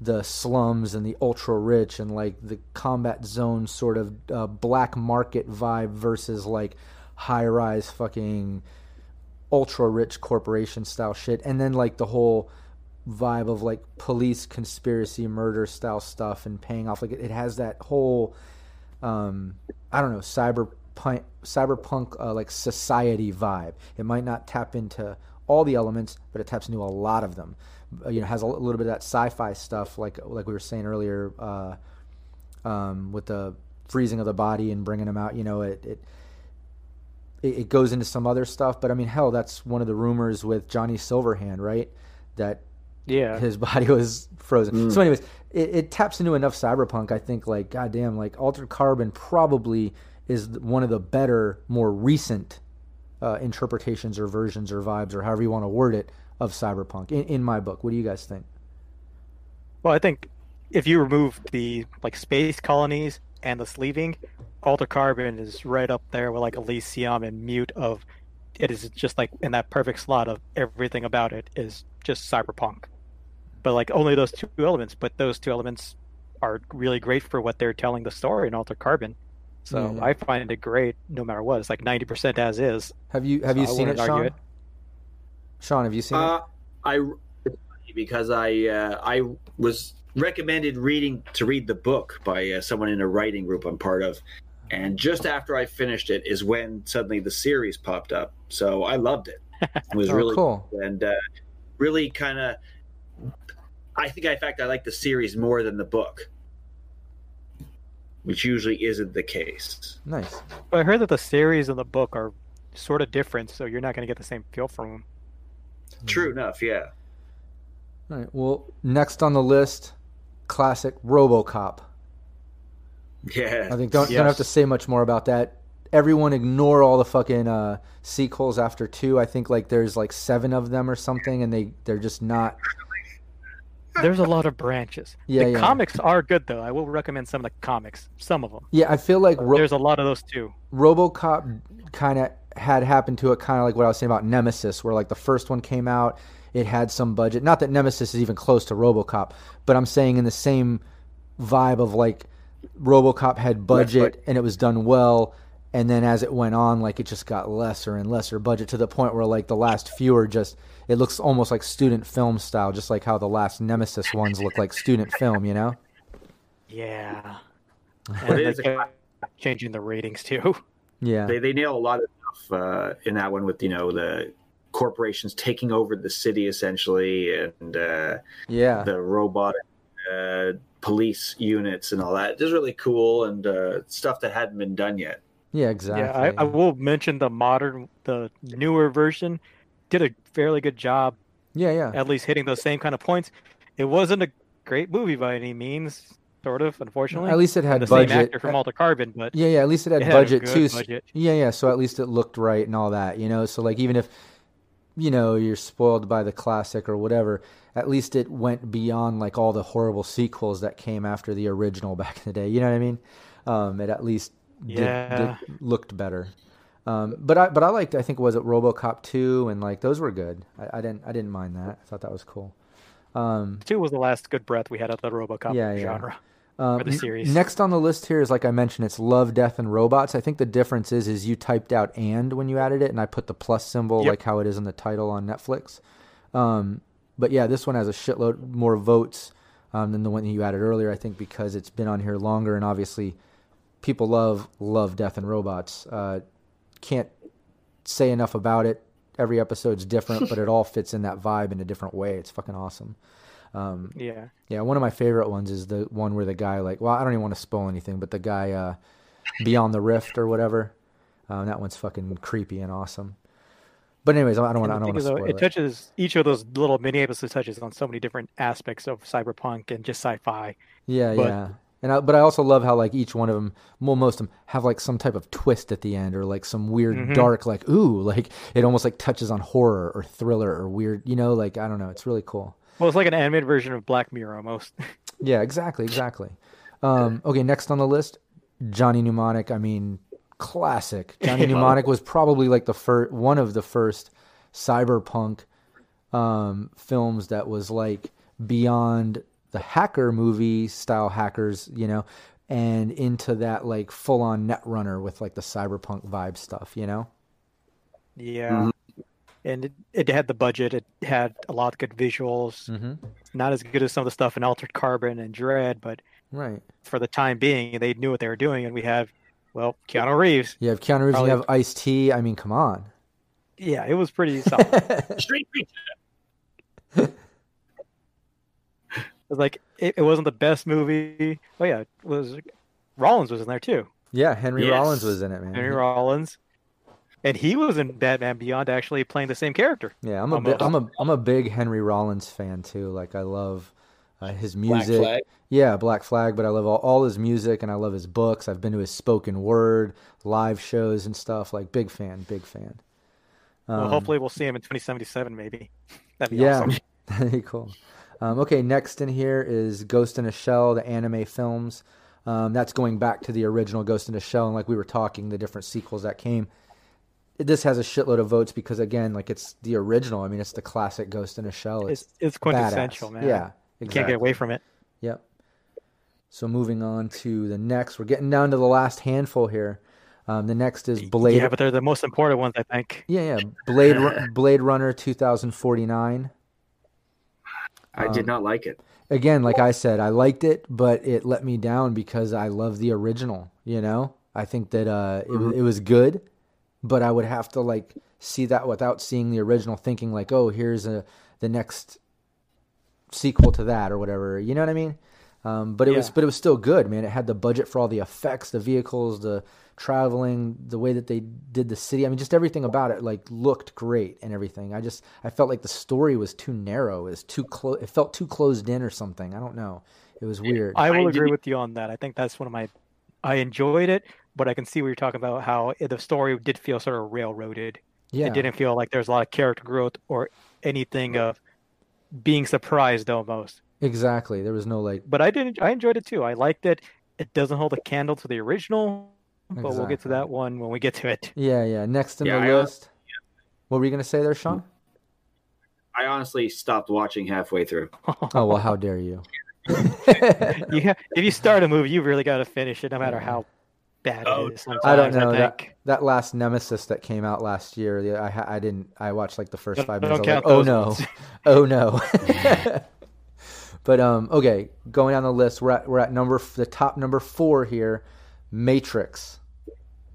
the slums and the ultra rich and like the combat zone sort of uh, black market vibe versus like high rise fucking ultra rich corporation style shit and then like the whole vibe of like police conspiracy murder style stuff and paying off like it, it has that whole um i don't know cyberpunk cyberpunk uh, like society vibe it might not tap into all the elements but it taps into a lot of them uh, you know has a little bit of that sci-fi stuff like like we were saying earlier uh um with the freezing of the body and bringing them out you know it, it it, it goes into some other stuff. But I mean, hell, that's one of the rumors with Johnny Silverhand, right? That Yeah. his body was frozen. So, anyways, it, it taps into enough cyberpunk. I think, like, goddamn, like Altered Carbon probably is one of the better, more recent uh, interpretations or versions or vibes or however you want to word it of cyberpunk. In, in my book, what do you guys think? Well, I think if you remove the like space colonies and the sleeving, Alter Carbon is right up there with like Elysium and Mute of it is just like in that perfect slot of everything about it is just cyberpunk. But like only those two elements, but those two elements are really great for what they're telling the story in Alter Carbon. So Yeah. I find it great no matter what. It's like ninety percent as is. Have you have So you I seen it, wouldn't Sean? it. Sean, have you seen it? Uh, I because I uh, I was recommended reading to read the book by uh, someone in a writing group I'm part of, and just after I finished it is when suddenly the series popped up. So I loved it. It was Oh, really cool. and uh, really kind of. I think, in fact, I like the series more than the book, which usually isn't the case. Nice. But I heard that the series and the book are sort of different, so you're not going to get the same feel from them. True enough, yeah. All right. Well, next on the list, classic RoboCop. Yeah. I think don't don't have to say much more about that. Everyone ignore all the fucking uh, sequels after two. I think like there's like seven of them or something, and they they're just not. There's a lot of branches. Yeah, the yeah. comics are good though. I will recommend some of the comics. Some of them. Yeah, I feel like Ro- There's a lot of those too. RoboCop kind of had happened to it, kind of like what I was saying about Nemesis, where like the first one came out, it had some budget. Not that Nemesis is even close to RoboCop, but I'm saying in the same vibe of like RoboCop had budget and it was done well, and then as it went on, like it just got lesser and lesser budget to the point where like the last few are just it looks almost like student film style, just like how the last Nemesis ones look like student film, you know? Yeah. It And is they a- changing the ratings too. Yeah. they they nail a lot of stuff uh, in that one with you know the corporations taking over the city essentially and uh, yeah. the robotic uh, police units and all that. It's really cool and uh, stuff that hadn't been done yet. Yeah, exactly. Yeah, I, I will mention the modern, the newer version did a fairly good job, yeah, yeah. at least hitting those same kind of points. It wasn't a great movie by any means, sort of, unfortunately. At least it had the budget. same actor from Alter Carbon, but Yeah, yeah. At least it had It had a budget too. budget. Yeah, yeah. So at least it looked right and all that, you know. So like even if you know you're spoiled by the classic or whatever, at least it went beyond like all the horrible sequels that came after the original back in the day. You know what I mean? Um, it at least did, Yeah. did, looked better. Um, but I but I liked. I think was it RoboCop two and like those were good. I, I didn't I didn't mind that. I thought that was cool. Um, two was the last good breath we had of the RoboCop Yeah, yeah. genre. Um, for the series. Next on the list here is like I mentioned, it's Love, Death, and Robots. I think the difference is is you typed out "and" when you added it, and I put the plus symbol Yep. like how it is in the title on Netflix. Um, but yeah, this one has a shitload more votes um, than the one that you added earlier. I think because it's been on here longer, and obviously people love Love, Death, and Robots. Uh, can't say enough about it. Every episode's different, but it all fits in that vibe in a different way. It's fucking awesome. Um, Yeah. yeah, one of my favorite ones is the one where the guy like, well, I don't even want to spoil anything, but the guy uh, beyond the rift or whatever. Um, that one's fucking creepy and awesome. But anyways, I don't want. I don't want to spoil it it. touches each of those little mini episodes touches on so many different aspects of cyberpunk and just sci-fi. Yeah, but- yeah. And I, but I also love how like each one of them, well, most of them have like some type of twist at the end or like some weird Mhm. dark, like ooh, like it almost like touches on horror or thriller or weird, you know, like I don't know, it's really cool. Well, it's like an animated version of Black Mirror almost. Yeah, exactly, exactly. Um, okay, next on the list, Johnny Mnemonic. I mean, classic. Johnny Mnemonic was probably like the first one of the first cyberpunk um, films that was like beyond the hacker movie style hackers, you know, and into that like full on Netrunner with like the cyberpunk vibe stuff, you know? Yeah. Mhm. And it, it had the budget. It had a lot of good visuals. Mm-hmm. Not as good as some of the stuff in Altered Carbon and Dredd, but Right. for the time being, they knew what they were doing. And we have, well, Keanu Reeves. You have Keanu Reeves, Probably- you have Ice T. I mean, come on. Yeah, it was pretty solid. Street Preacher. It was like it, it wasn't the best movie. Oh yeah, it was Rollins was in there too. yeah, Henry Yes. Rollins was in it, man. Henry Rollins, and he was in Batman Beyond, actually playing the same character. Yeah, I'm a bi- I'm a I'm a big Henry Rollins fan too. Like I love uh, his Black music. Flag. Yeah, Black Flag, but I love all, all his music and I love his books. I've been to his spoken word live shows and stuff. Like big fan, big fan. well, Um, hopefully, we'll see him in 2077, maybe. That'd be Yeah, awesome. that'd be cool. Um, okay, next in here is Ghost in a Shell, the anime films. Um, that's going back to the original Ghost in a Shell, and like we were talking, the different sequels that came. This has a shitload of votes because again, like it's the original. I mean, it's the classic Ghost in a Shell. It's, It's it's quintessential, badass. man. Yeah, you can't get away from it. Yep. So moving on to the next, we're getting down to the last handful here. Um, the next is Blade. Yeah, but they're the most important ones, I think. yeah, yeah, Blade Blade Runner 2049. I Um, did not like it. Again, like I said, I liked it, but it let me down because I love the original. You know, I think that uh, it, wa- it was good, but I would have to like see that without seeing the original, thinking like, oh, here's a the next sequel to that or whatever. You know what I mean? Um, but it was but it was still good, man. It had the budget for all the effects, the vehicles, the traveling, the way that they did the city. I mean, just everything about it like looked great and everything. I just I felt like the story was too narrow. It was too close. It felt too closed in or something. I don't know. It was weird. I will agree with you on that. I think that's one of my. I enjoyed it, but I can see what you're talking about. How the story did feel sort of railroaded. yeah. It didn't feel like there's a lot of character growth or anything of being surprised almost. Exactly. There was no like But I didn't. I enjoyed it too. I liked it. It doesn't hold a candle to the original, but we'll get to that one when we get to it. Yeah, yeah. Next in Yeah, the I, list. What were you gonna say there, Sean? I honestly stopped watching halfway through. Oh well, how dare you? you ha- if you start a movie, you really got to finish it, no matter how bad Oh, it is. I don't know I that that last Nemesis that came out last year. I I didn't. I watched like the first five minutes. I was like, oh no, oh no. but um, okay, going down the list, we're at we're at number the top number four here, Matrix,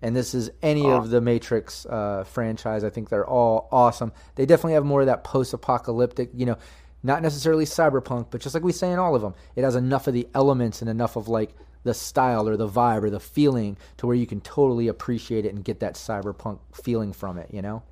and this is any of the Matrix uh, franchise. I think they're all awesome. They definitely have more of that post-apocalyptic, you know, not necessarily cyberpunk, but just like we say in all of them, it has enough of the elements and enough of like the style or the vibe or the feeling to where you can totally appreciate it and get that cyberpunk feeling from it. You know?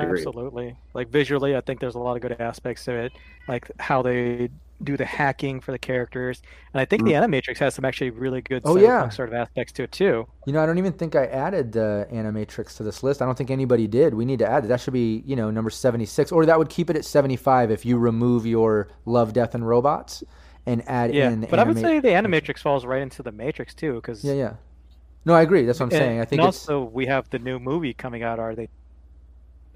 Agreed. Absolutely. Like visually, I think there's a lot of good aspects to it, like how they do the hacking for the characters, and I think the Animatrix has some actually really good Mm. Oh, yeah. sort of aspects to it too. You know, I don't even think I added uh, Animatrix to this list. I don't think anybody did. We need to add it. That should be, you know, number 76. Or that would keep it at 75 if you remove your Love, Death, and Robots and add Yeah, in the but I would say the Animatrix falls right into the Matrix too, because Yeah, yeah. No, I agree. That's what I'm saying. I think and it's. also we have the new movie coming out. Are they?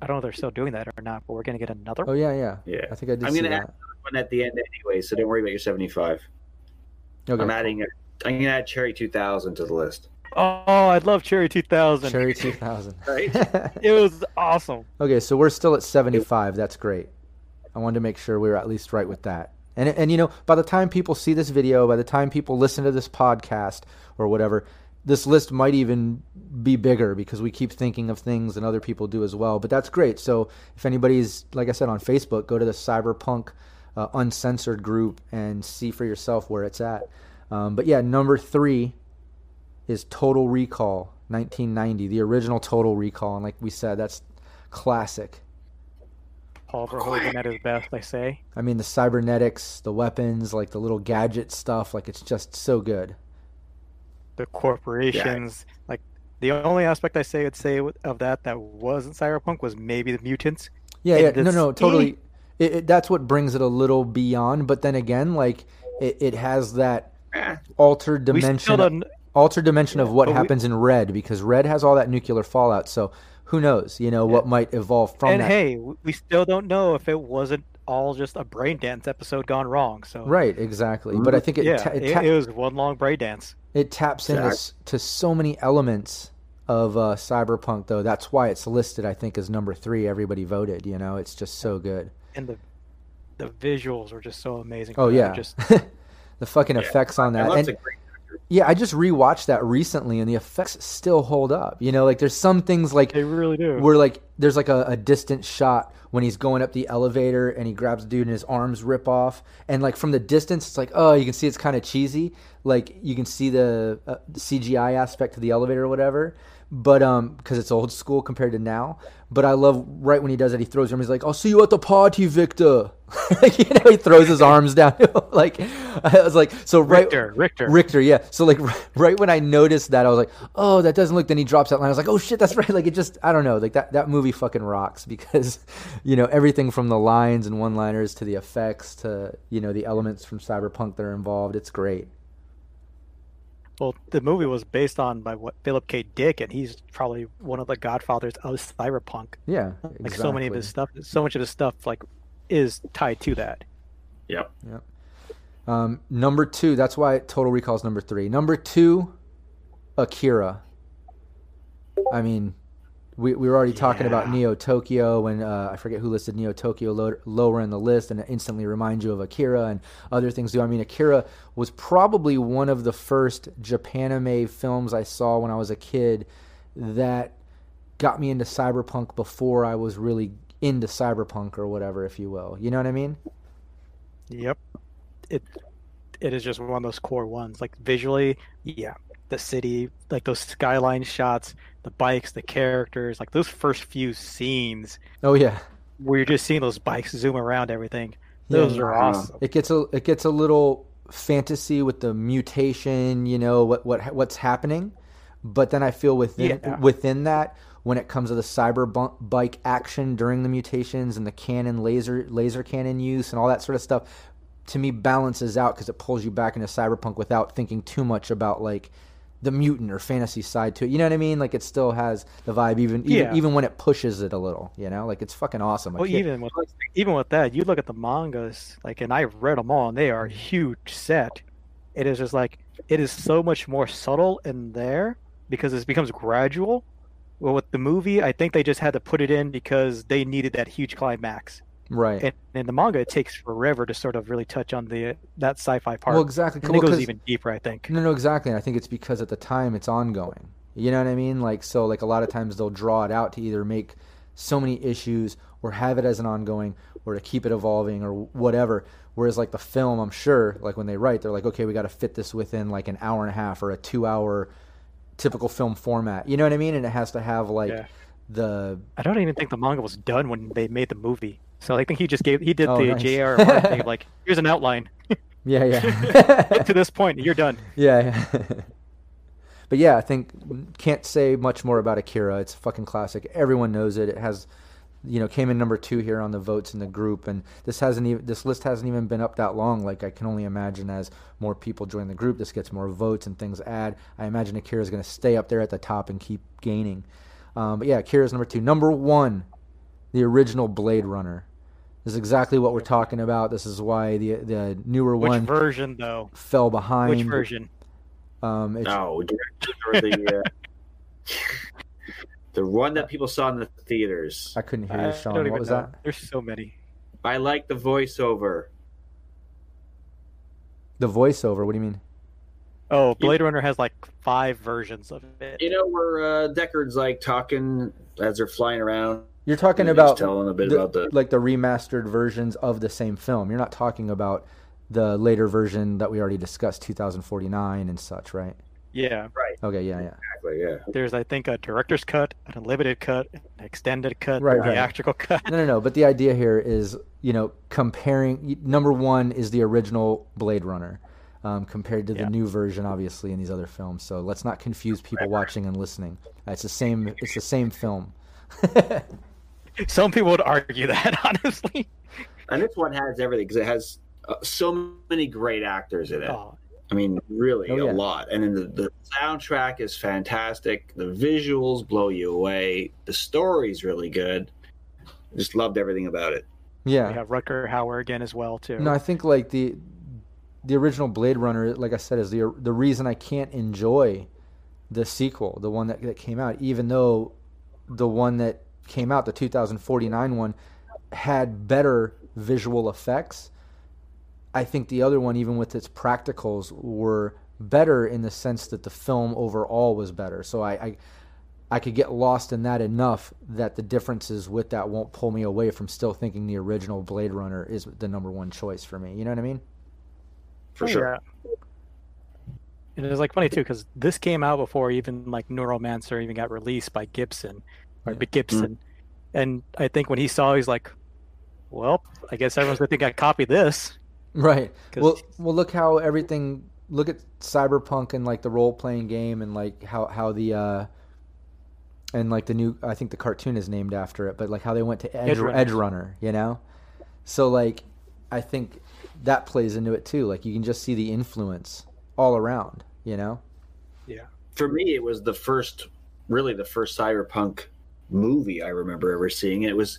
I don't know if they're still doing that or not, but we're gonna get another. Oh, yeah, yeah. Yeah. I think I did I'm see gonna that. add one at the end anyway, so don't worry about your 75. Okay. I'm adding. A, I'm gonna add Cherry 2000 to the list. Oh, I'd love Cherry 2000. Cherry 2000. Right? It was awesome. Okay, so we're still at 75. That's great. I wanted to make sure we were at least right with that. And and you know, by the time people see this video, by the time people listen to this podcast or whatever, this list might even be bigger because we keep thinking of things and other people do as well. But that's great. So if anybody's like I said on Facebook, go to the Cyberpunk uh, Uncensored group and see for yourself where it's at. Um, but yeah, number three is Total Recall 1990, the original Total Recall, and like we said, that's classic. Paul Verhoeven at his best, I say. I mean, the cybernetics, the weapons, like the little gadget stuff, like it's just so good. The corporations, like the only aspect I say would say of that that wasn't cyberpunk was maybe the mutants. Yeah, yeah, no, no, totally. It, it, that's what brings it a little beyond. But then again, like it, it has that altered dimension. Altered dimension of what but we- happens in red because red has all that nuclear fallout. So who knows? You know what might evolve from and that. hey, we still don't know if it wasn't all just a brain dance episode gone wrong. So Right, exactly. But I think it yeah, ta- it, it, ta- it was one long brain dance. it taps into to so many elements of uh, cyberpunk, though. That's why it's listed. I think as number three. Everybody voted. You know, it's just so good. and the the visuals were just so amazing. Oh yeah, just the fucking effects on that. love And the great actor. yeah, I just rewatched that recently, and the effects still hold up. You know, like there's some things like they really do. where like there's like a, a distant shot when he's going up the elevator and he grabs the dude and his arms rip off. And like from the distance it's like oh you can see it's kind of cheesy. Like you can see the, uh, cgi aspect to the elevator or whatever but um because it's old school compared to now but i love right when he does it he throws him he's like i'll see you at the party victor like, you know he throws his arms down like i was like so right Richter, Richter. Richter, yeah. So like right when I noticed that, I was like, "Oh, that doesn't look." Then he drops that line. I was like, "Oh shit, that's right." Like it just, I don't know. Like that that movie fucking rocks because, you know, everything from the lines and one-liners to the effects to you know the elements from Cyberpunk that are involved. It's great. Well, the movie was based on by what Philip K. Dick, and he's probably one of the godfathers of cyberpunk. Yeah, Like so many of his stuff, so much of his stuff like is tied to that. Yep. Um, number two. That's why Total Recall's number three. Number two, Akira. I mean, we, we were already talking about Neo Tokyo, and uh, I forget who listed Neo Tokyo low, lower in the list, and it instantly reminds you of Akira and other things. Do I mean Akira was probably one of the first Japanime films I saw when I was a kid that got me into cyberpunk before I was really into cyberpunk or whatever, if you will. You know what I mean? Yep. It it is just one of those core ones. Like visually, yeah. The city, like those skyline shots, the bikes, the characters, like those first few scenes Oh yeah. where you're just seeing those bikes zoom around everything. Yeah. Those are uh-huh. awesome. It gets a it gets a little fantasy with the mutation, you know what what what's happening, but then I feel within Yeah. within that when it comes to the cyber bu- bike action during the mutations and the cannon laser laser cannon use and all that sort of stuff, to me balances out because it pulls you back into cyberpunk without thinking too much about like the mutant or fantasy side to it. You know what I mean? Like it still has the vibe even even, Yeah. even when it pushes it a little. You know, like it's fucking awesome. Well, even with even with that, you look at the mangas, like, and I've read them all, and they are a huge set. It is just like it is so much more subtle in there because it becomes gradual. Well, with the movie, I think they just had to put it in because they needed that huge climax. Right. And in the manga, it takes forever to sort of really touch on the that sci-fi part. well, exactly. and Well, it goes even deeper, I think. No, no, exactly. And I think it's because at the time it's ongoing. You know what I mean? Like, so, like, a lot of times they'll draw it out to either make so many issues or have it as an ongoing or to keep it evolving or whatever. Whereas, like, the film, I'm sure, like, when they write, they're like, okay, we got to fit this within like an hour and a half or a two hour typical film format. You know what I mean? And it has to have, like, Yeah. the. I don't even think the manga was done when they made the movie. So I think he just gave he did Oh, the nice. Martin thing, like here's an outline. Yeah, yeah. To this point, you're done. Yeah. yeah. but yeah, I think can't say much more about Akira. It's a fucking classic. Everyone knows it. It has, you know, came in number two here on the votes in the group, and this hasn't even this list hasn't even been up that long. Like I can only imagine as more people join the group, this gets more votes and things add. I imagine Akira is going to stay up there at the top and keep gaining. Um, but yeah, Akira's number two. Number one, the original Blade Runner. This is exactly what we're talking about. This is why the the newer Which one version though? fell behind. Which version? Um, it's, No, the uh, the one that people saw in the theaters. I couldn't hear I you, Sean. What was know. that? There's so many. I like the voiceover. The voiceover. What do you mean? Oh, Blade Runner has like five versions of it. You know where uh, Deckard's like talking as they're flying around. You're talking about telling a bit the- about the like the remastered versions of the same film. You're not talking about the later version that we already discussed, 2049 and such, right? Yeah, Right. Okay, yeah, yeah. exactly yeah. there's I think a director's cut, an unlimited cut, an extended cut, Right, a right. theatrical cut. No, no, no. But the idea here is, you know, comparing. Number one is the original Blade Runner, um, compared to the new version, obviously, in these other films. So let's not confuse people watching and listening. It's the same. It's the same film. Some people would argue that, honestly. And this one has everything because it has uh, so many great actors in it. Oh, I mean, really Oh, a lot. And then the, the soundtrack is fantastic. The visuals blow you away. The story's really good. Just loved everything about it. Yeah. We have Rutger Hauer again as well too. No, I think like the the original Blade Runner, like I said, is the the reason I can't enjoy the sequel, the one that, that came out, even though the one that came out, the 2049 one, had better visual effects. I think the other one, even with its practicals, were better in the sense that the film overall was better. So I, I I could get lost in that enough that the differences with that won't pull me away from still thinking the original Blade Runner is the number one choice for me. You know what I mean? For sure. yeah. And it was like funny too because this came out before even like Neuromancer even got released by Gibson or Yeah. by Gibson, and I think when he saw, he's like, "Well, I guess everyone's gonna think I copied this." Right. Well, well, look how everything. Look at Cyberpunk and like the role playing game and like how how the uh and like the new. I think the cartoon is named after it, but like how they went to Edge Edge Edge, Runner. You know. So like, I think that plays into it too. Like you can just see the influence all around. You know. Yeah. For me, it was the first, really the first cyberpunk movie I remember ever seeing. It was,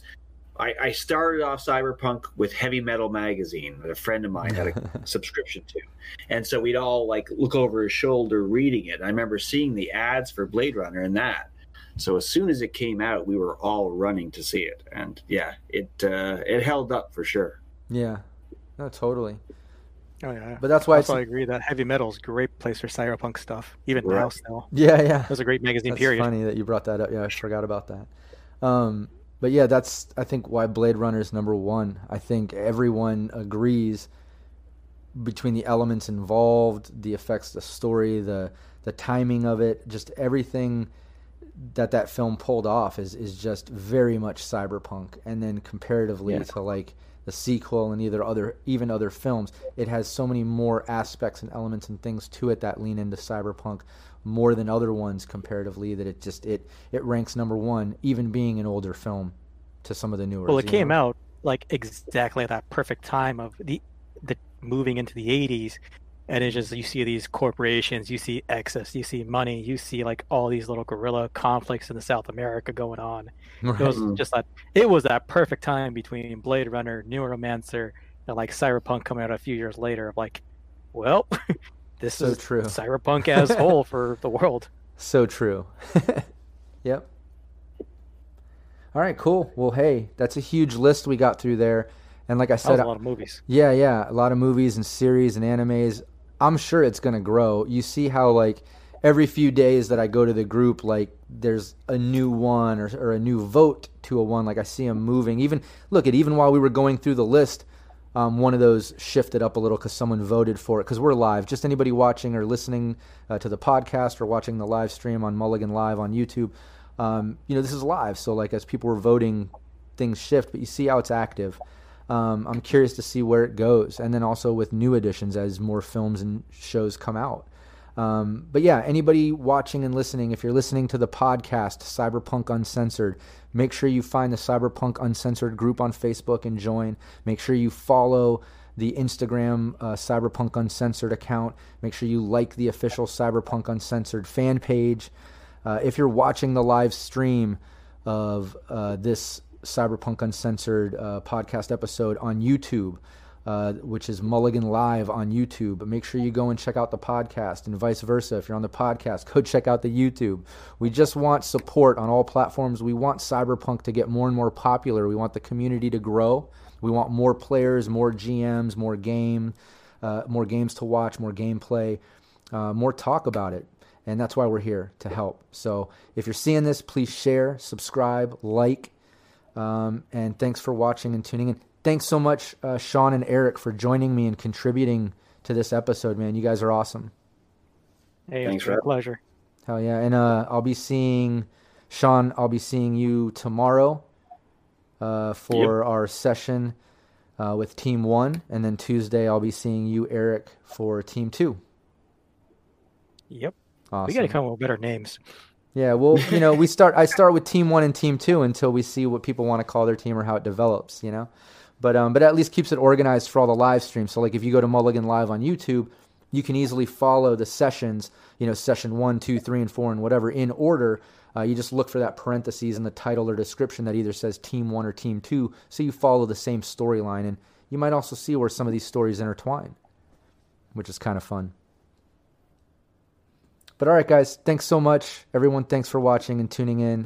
I, I started off cyberpunk with Heavy Metal magazine that a friend of mine had a subscription to, and so we'd all like look over his shoulder reading it. I remember seeing the ads for Blade Runner and that. So as soon as it came out, we were all running to see it, and yeah, it uh, it held up for sure. Yeah. No, totally. Oh yeah. But that's why also, I agree that heavy metal is a great place for cyberpunk stuff, even now still. yeah, yeah. It was a great magazine That's period. funny that you brought that up. Yeah, I forgot about that. Um, but yeah, that's I think why Blade Runner is number one. I think everyone agrees between the elements involved, the effects, the story, the the timing of it, just everything that that film pulled off is is just very much cyberpunk. And then comparatively Yeah. to like the sequel and either other even other films, it has so many more aspects and elements and things to it that lean into cyberpunk more than other ones comparatively that it just it it ranks number one even being an older film to some of the newer Well, it came out like exactly at that perfect time of the the moving into the 80s and it's just you see these corporations you see excess you see money you see like all these little guerrilla conflicts in the south america going on. It was just that it was that perfect time between blade runner neuromancer and like cyberpunk coming out a few years later of like well this So is true. cyberpunk as whole for the world. So true. Yep. All right cool. Well hey that's a huge list we got through there. And like i said a lot of movies. Yeah, yeah, a lot of movies and series and animes. I'm sure it's going to grow. You see how like every few days that I go to the group like there's a new one or, or a new vote to a one like I see them moving. Even look at even while we were going through the list um, one of those shifted up a little because someone voted for it because we're live. Just anybody watching or listening uh, to the podcast or watching the live stream on Mulligan Live on YouTube, um, you know, this is live. So, like, as people were voting, things shift, but you see how it's active. Um, I'm curious to see where it goes, and then also with new additions as more films and shows come out. Um, but yeah, anybody watching and listening, if you're listening to the podcast Cyberpunk Uncensored, make sure you find the Cyberpunk Uncensored group on Facebook and join. Make sure you follow the Instagram uh, Cyberpunk Uncensored account. Make sure you like the official Cyberpunk Uncensored fan page. Uh, if you're watching the live stream of uh, this Cyberpunk Uncensored uh, podcast episode on YouTube, uh, which is Mulligan Live on YouTube. Make sure you go and check out the podcast, and vice versa. If you're on the podcast, go check out the YouTube. We just want support on all platforms. We want Cyberpunk to get more and more popular. We want the community to grow. We want more players, more GMs, more game, uh, more games to watch, more gameplay, uh, more talk about it. And that's why we're here to help. So if you're seeing this, please share, subscribe, like, um, and thanks for watching and tuning in. Thanks so much, uh, Sean and Eric, for joining me and contributing to this episode, man. You guys are awesome. hey Thanks it's for a pleasure Hell yeah. And uh, I'll be seeing Sean, I'll be seeing you tomorrow uh, for our session uh, with Team One. And then Tuesday, I'll be seeing you, Eric, for Team Two. yep Awesome. we gotta come up with better names Yeah, well, you know, we start. I start with team one and team two until we see what people want to call their team or how it develops. You know, but um, but at least keeps it organized for all the live streams. So like, if you go to Mulligan Live on YouTube, you can easily follow the sessions, you know, session one, two, three, and four, and whatever in order. Uh, you just look for that parentheses in the title or description that either says Team One or Team Two, so you follow the same storyline. And you might also see where some of these stories intertwine, which is kind of fun. But all right, guys, thanks so much. Everyone, thanks for watching and tuning in.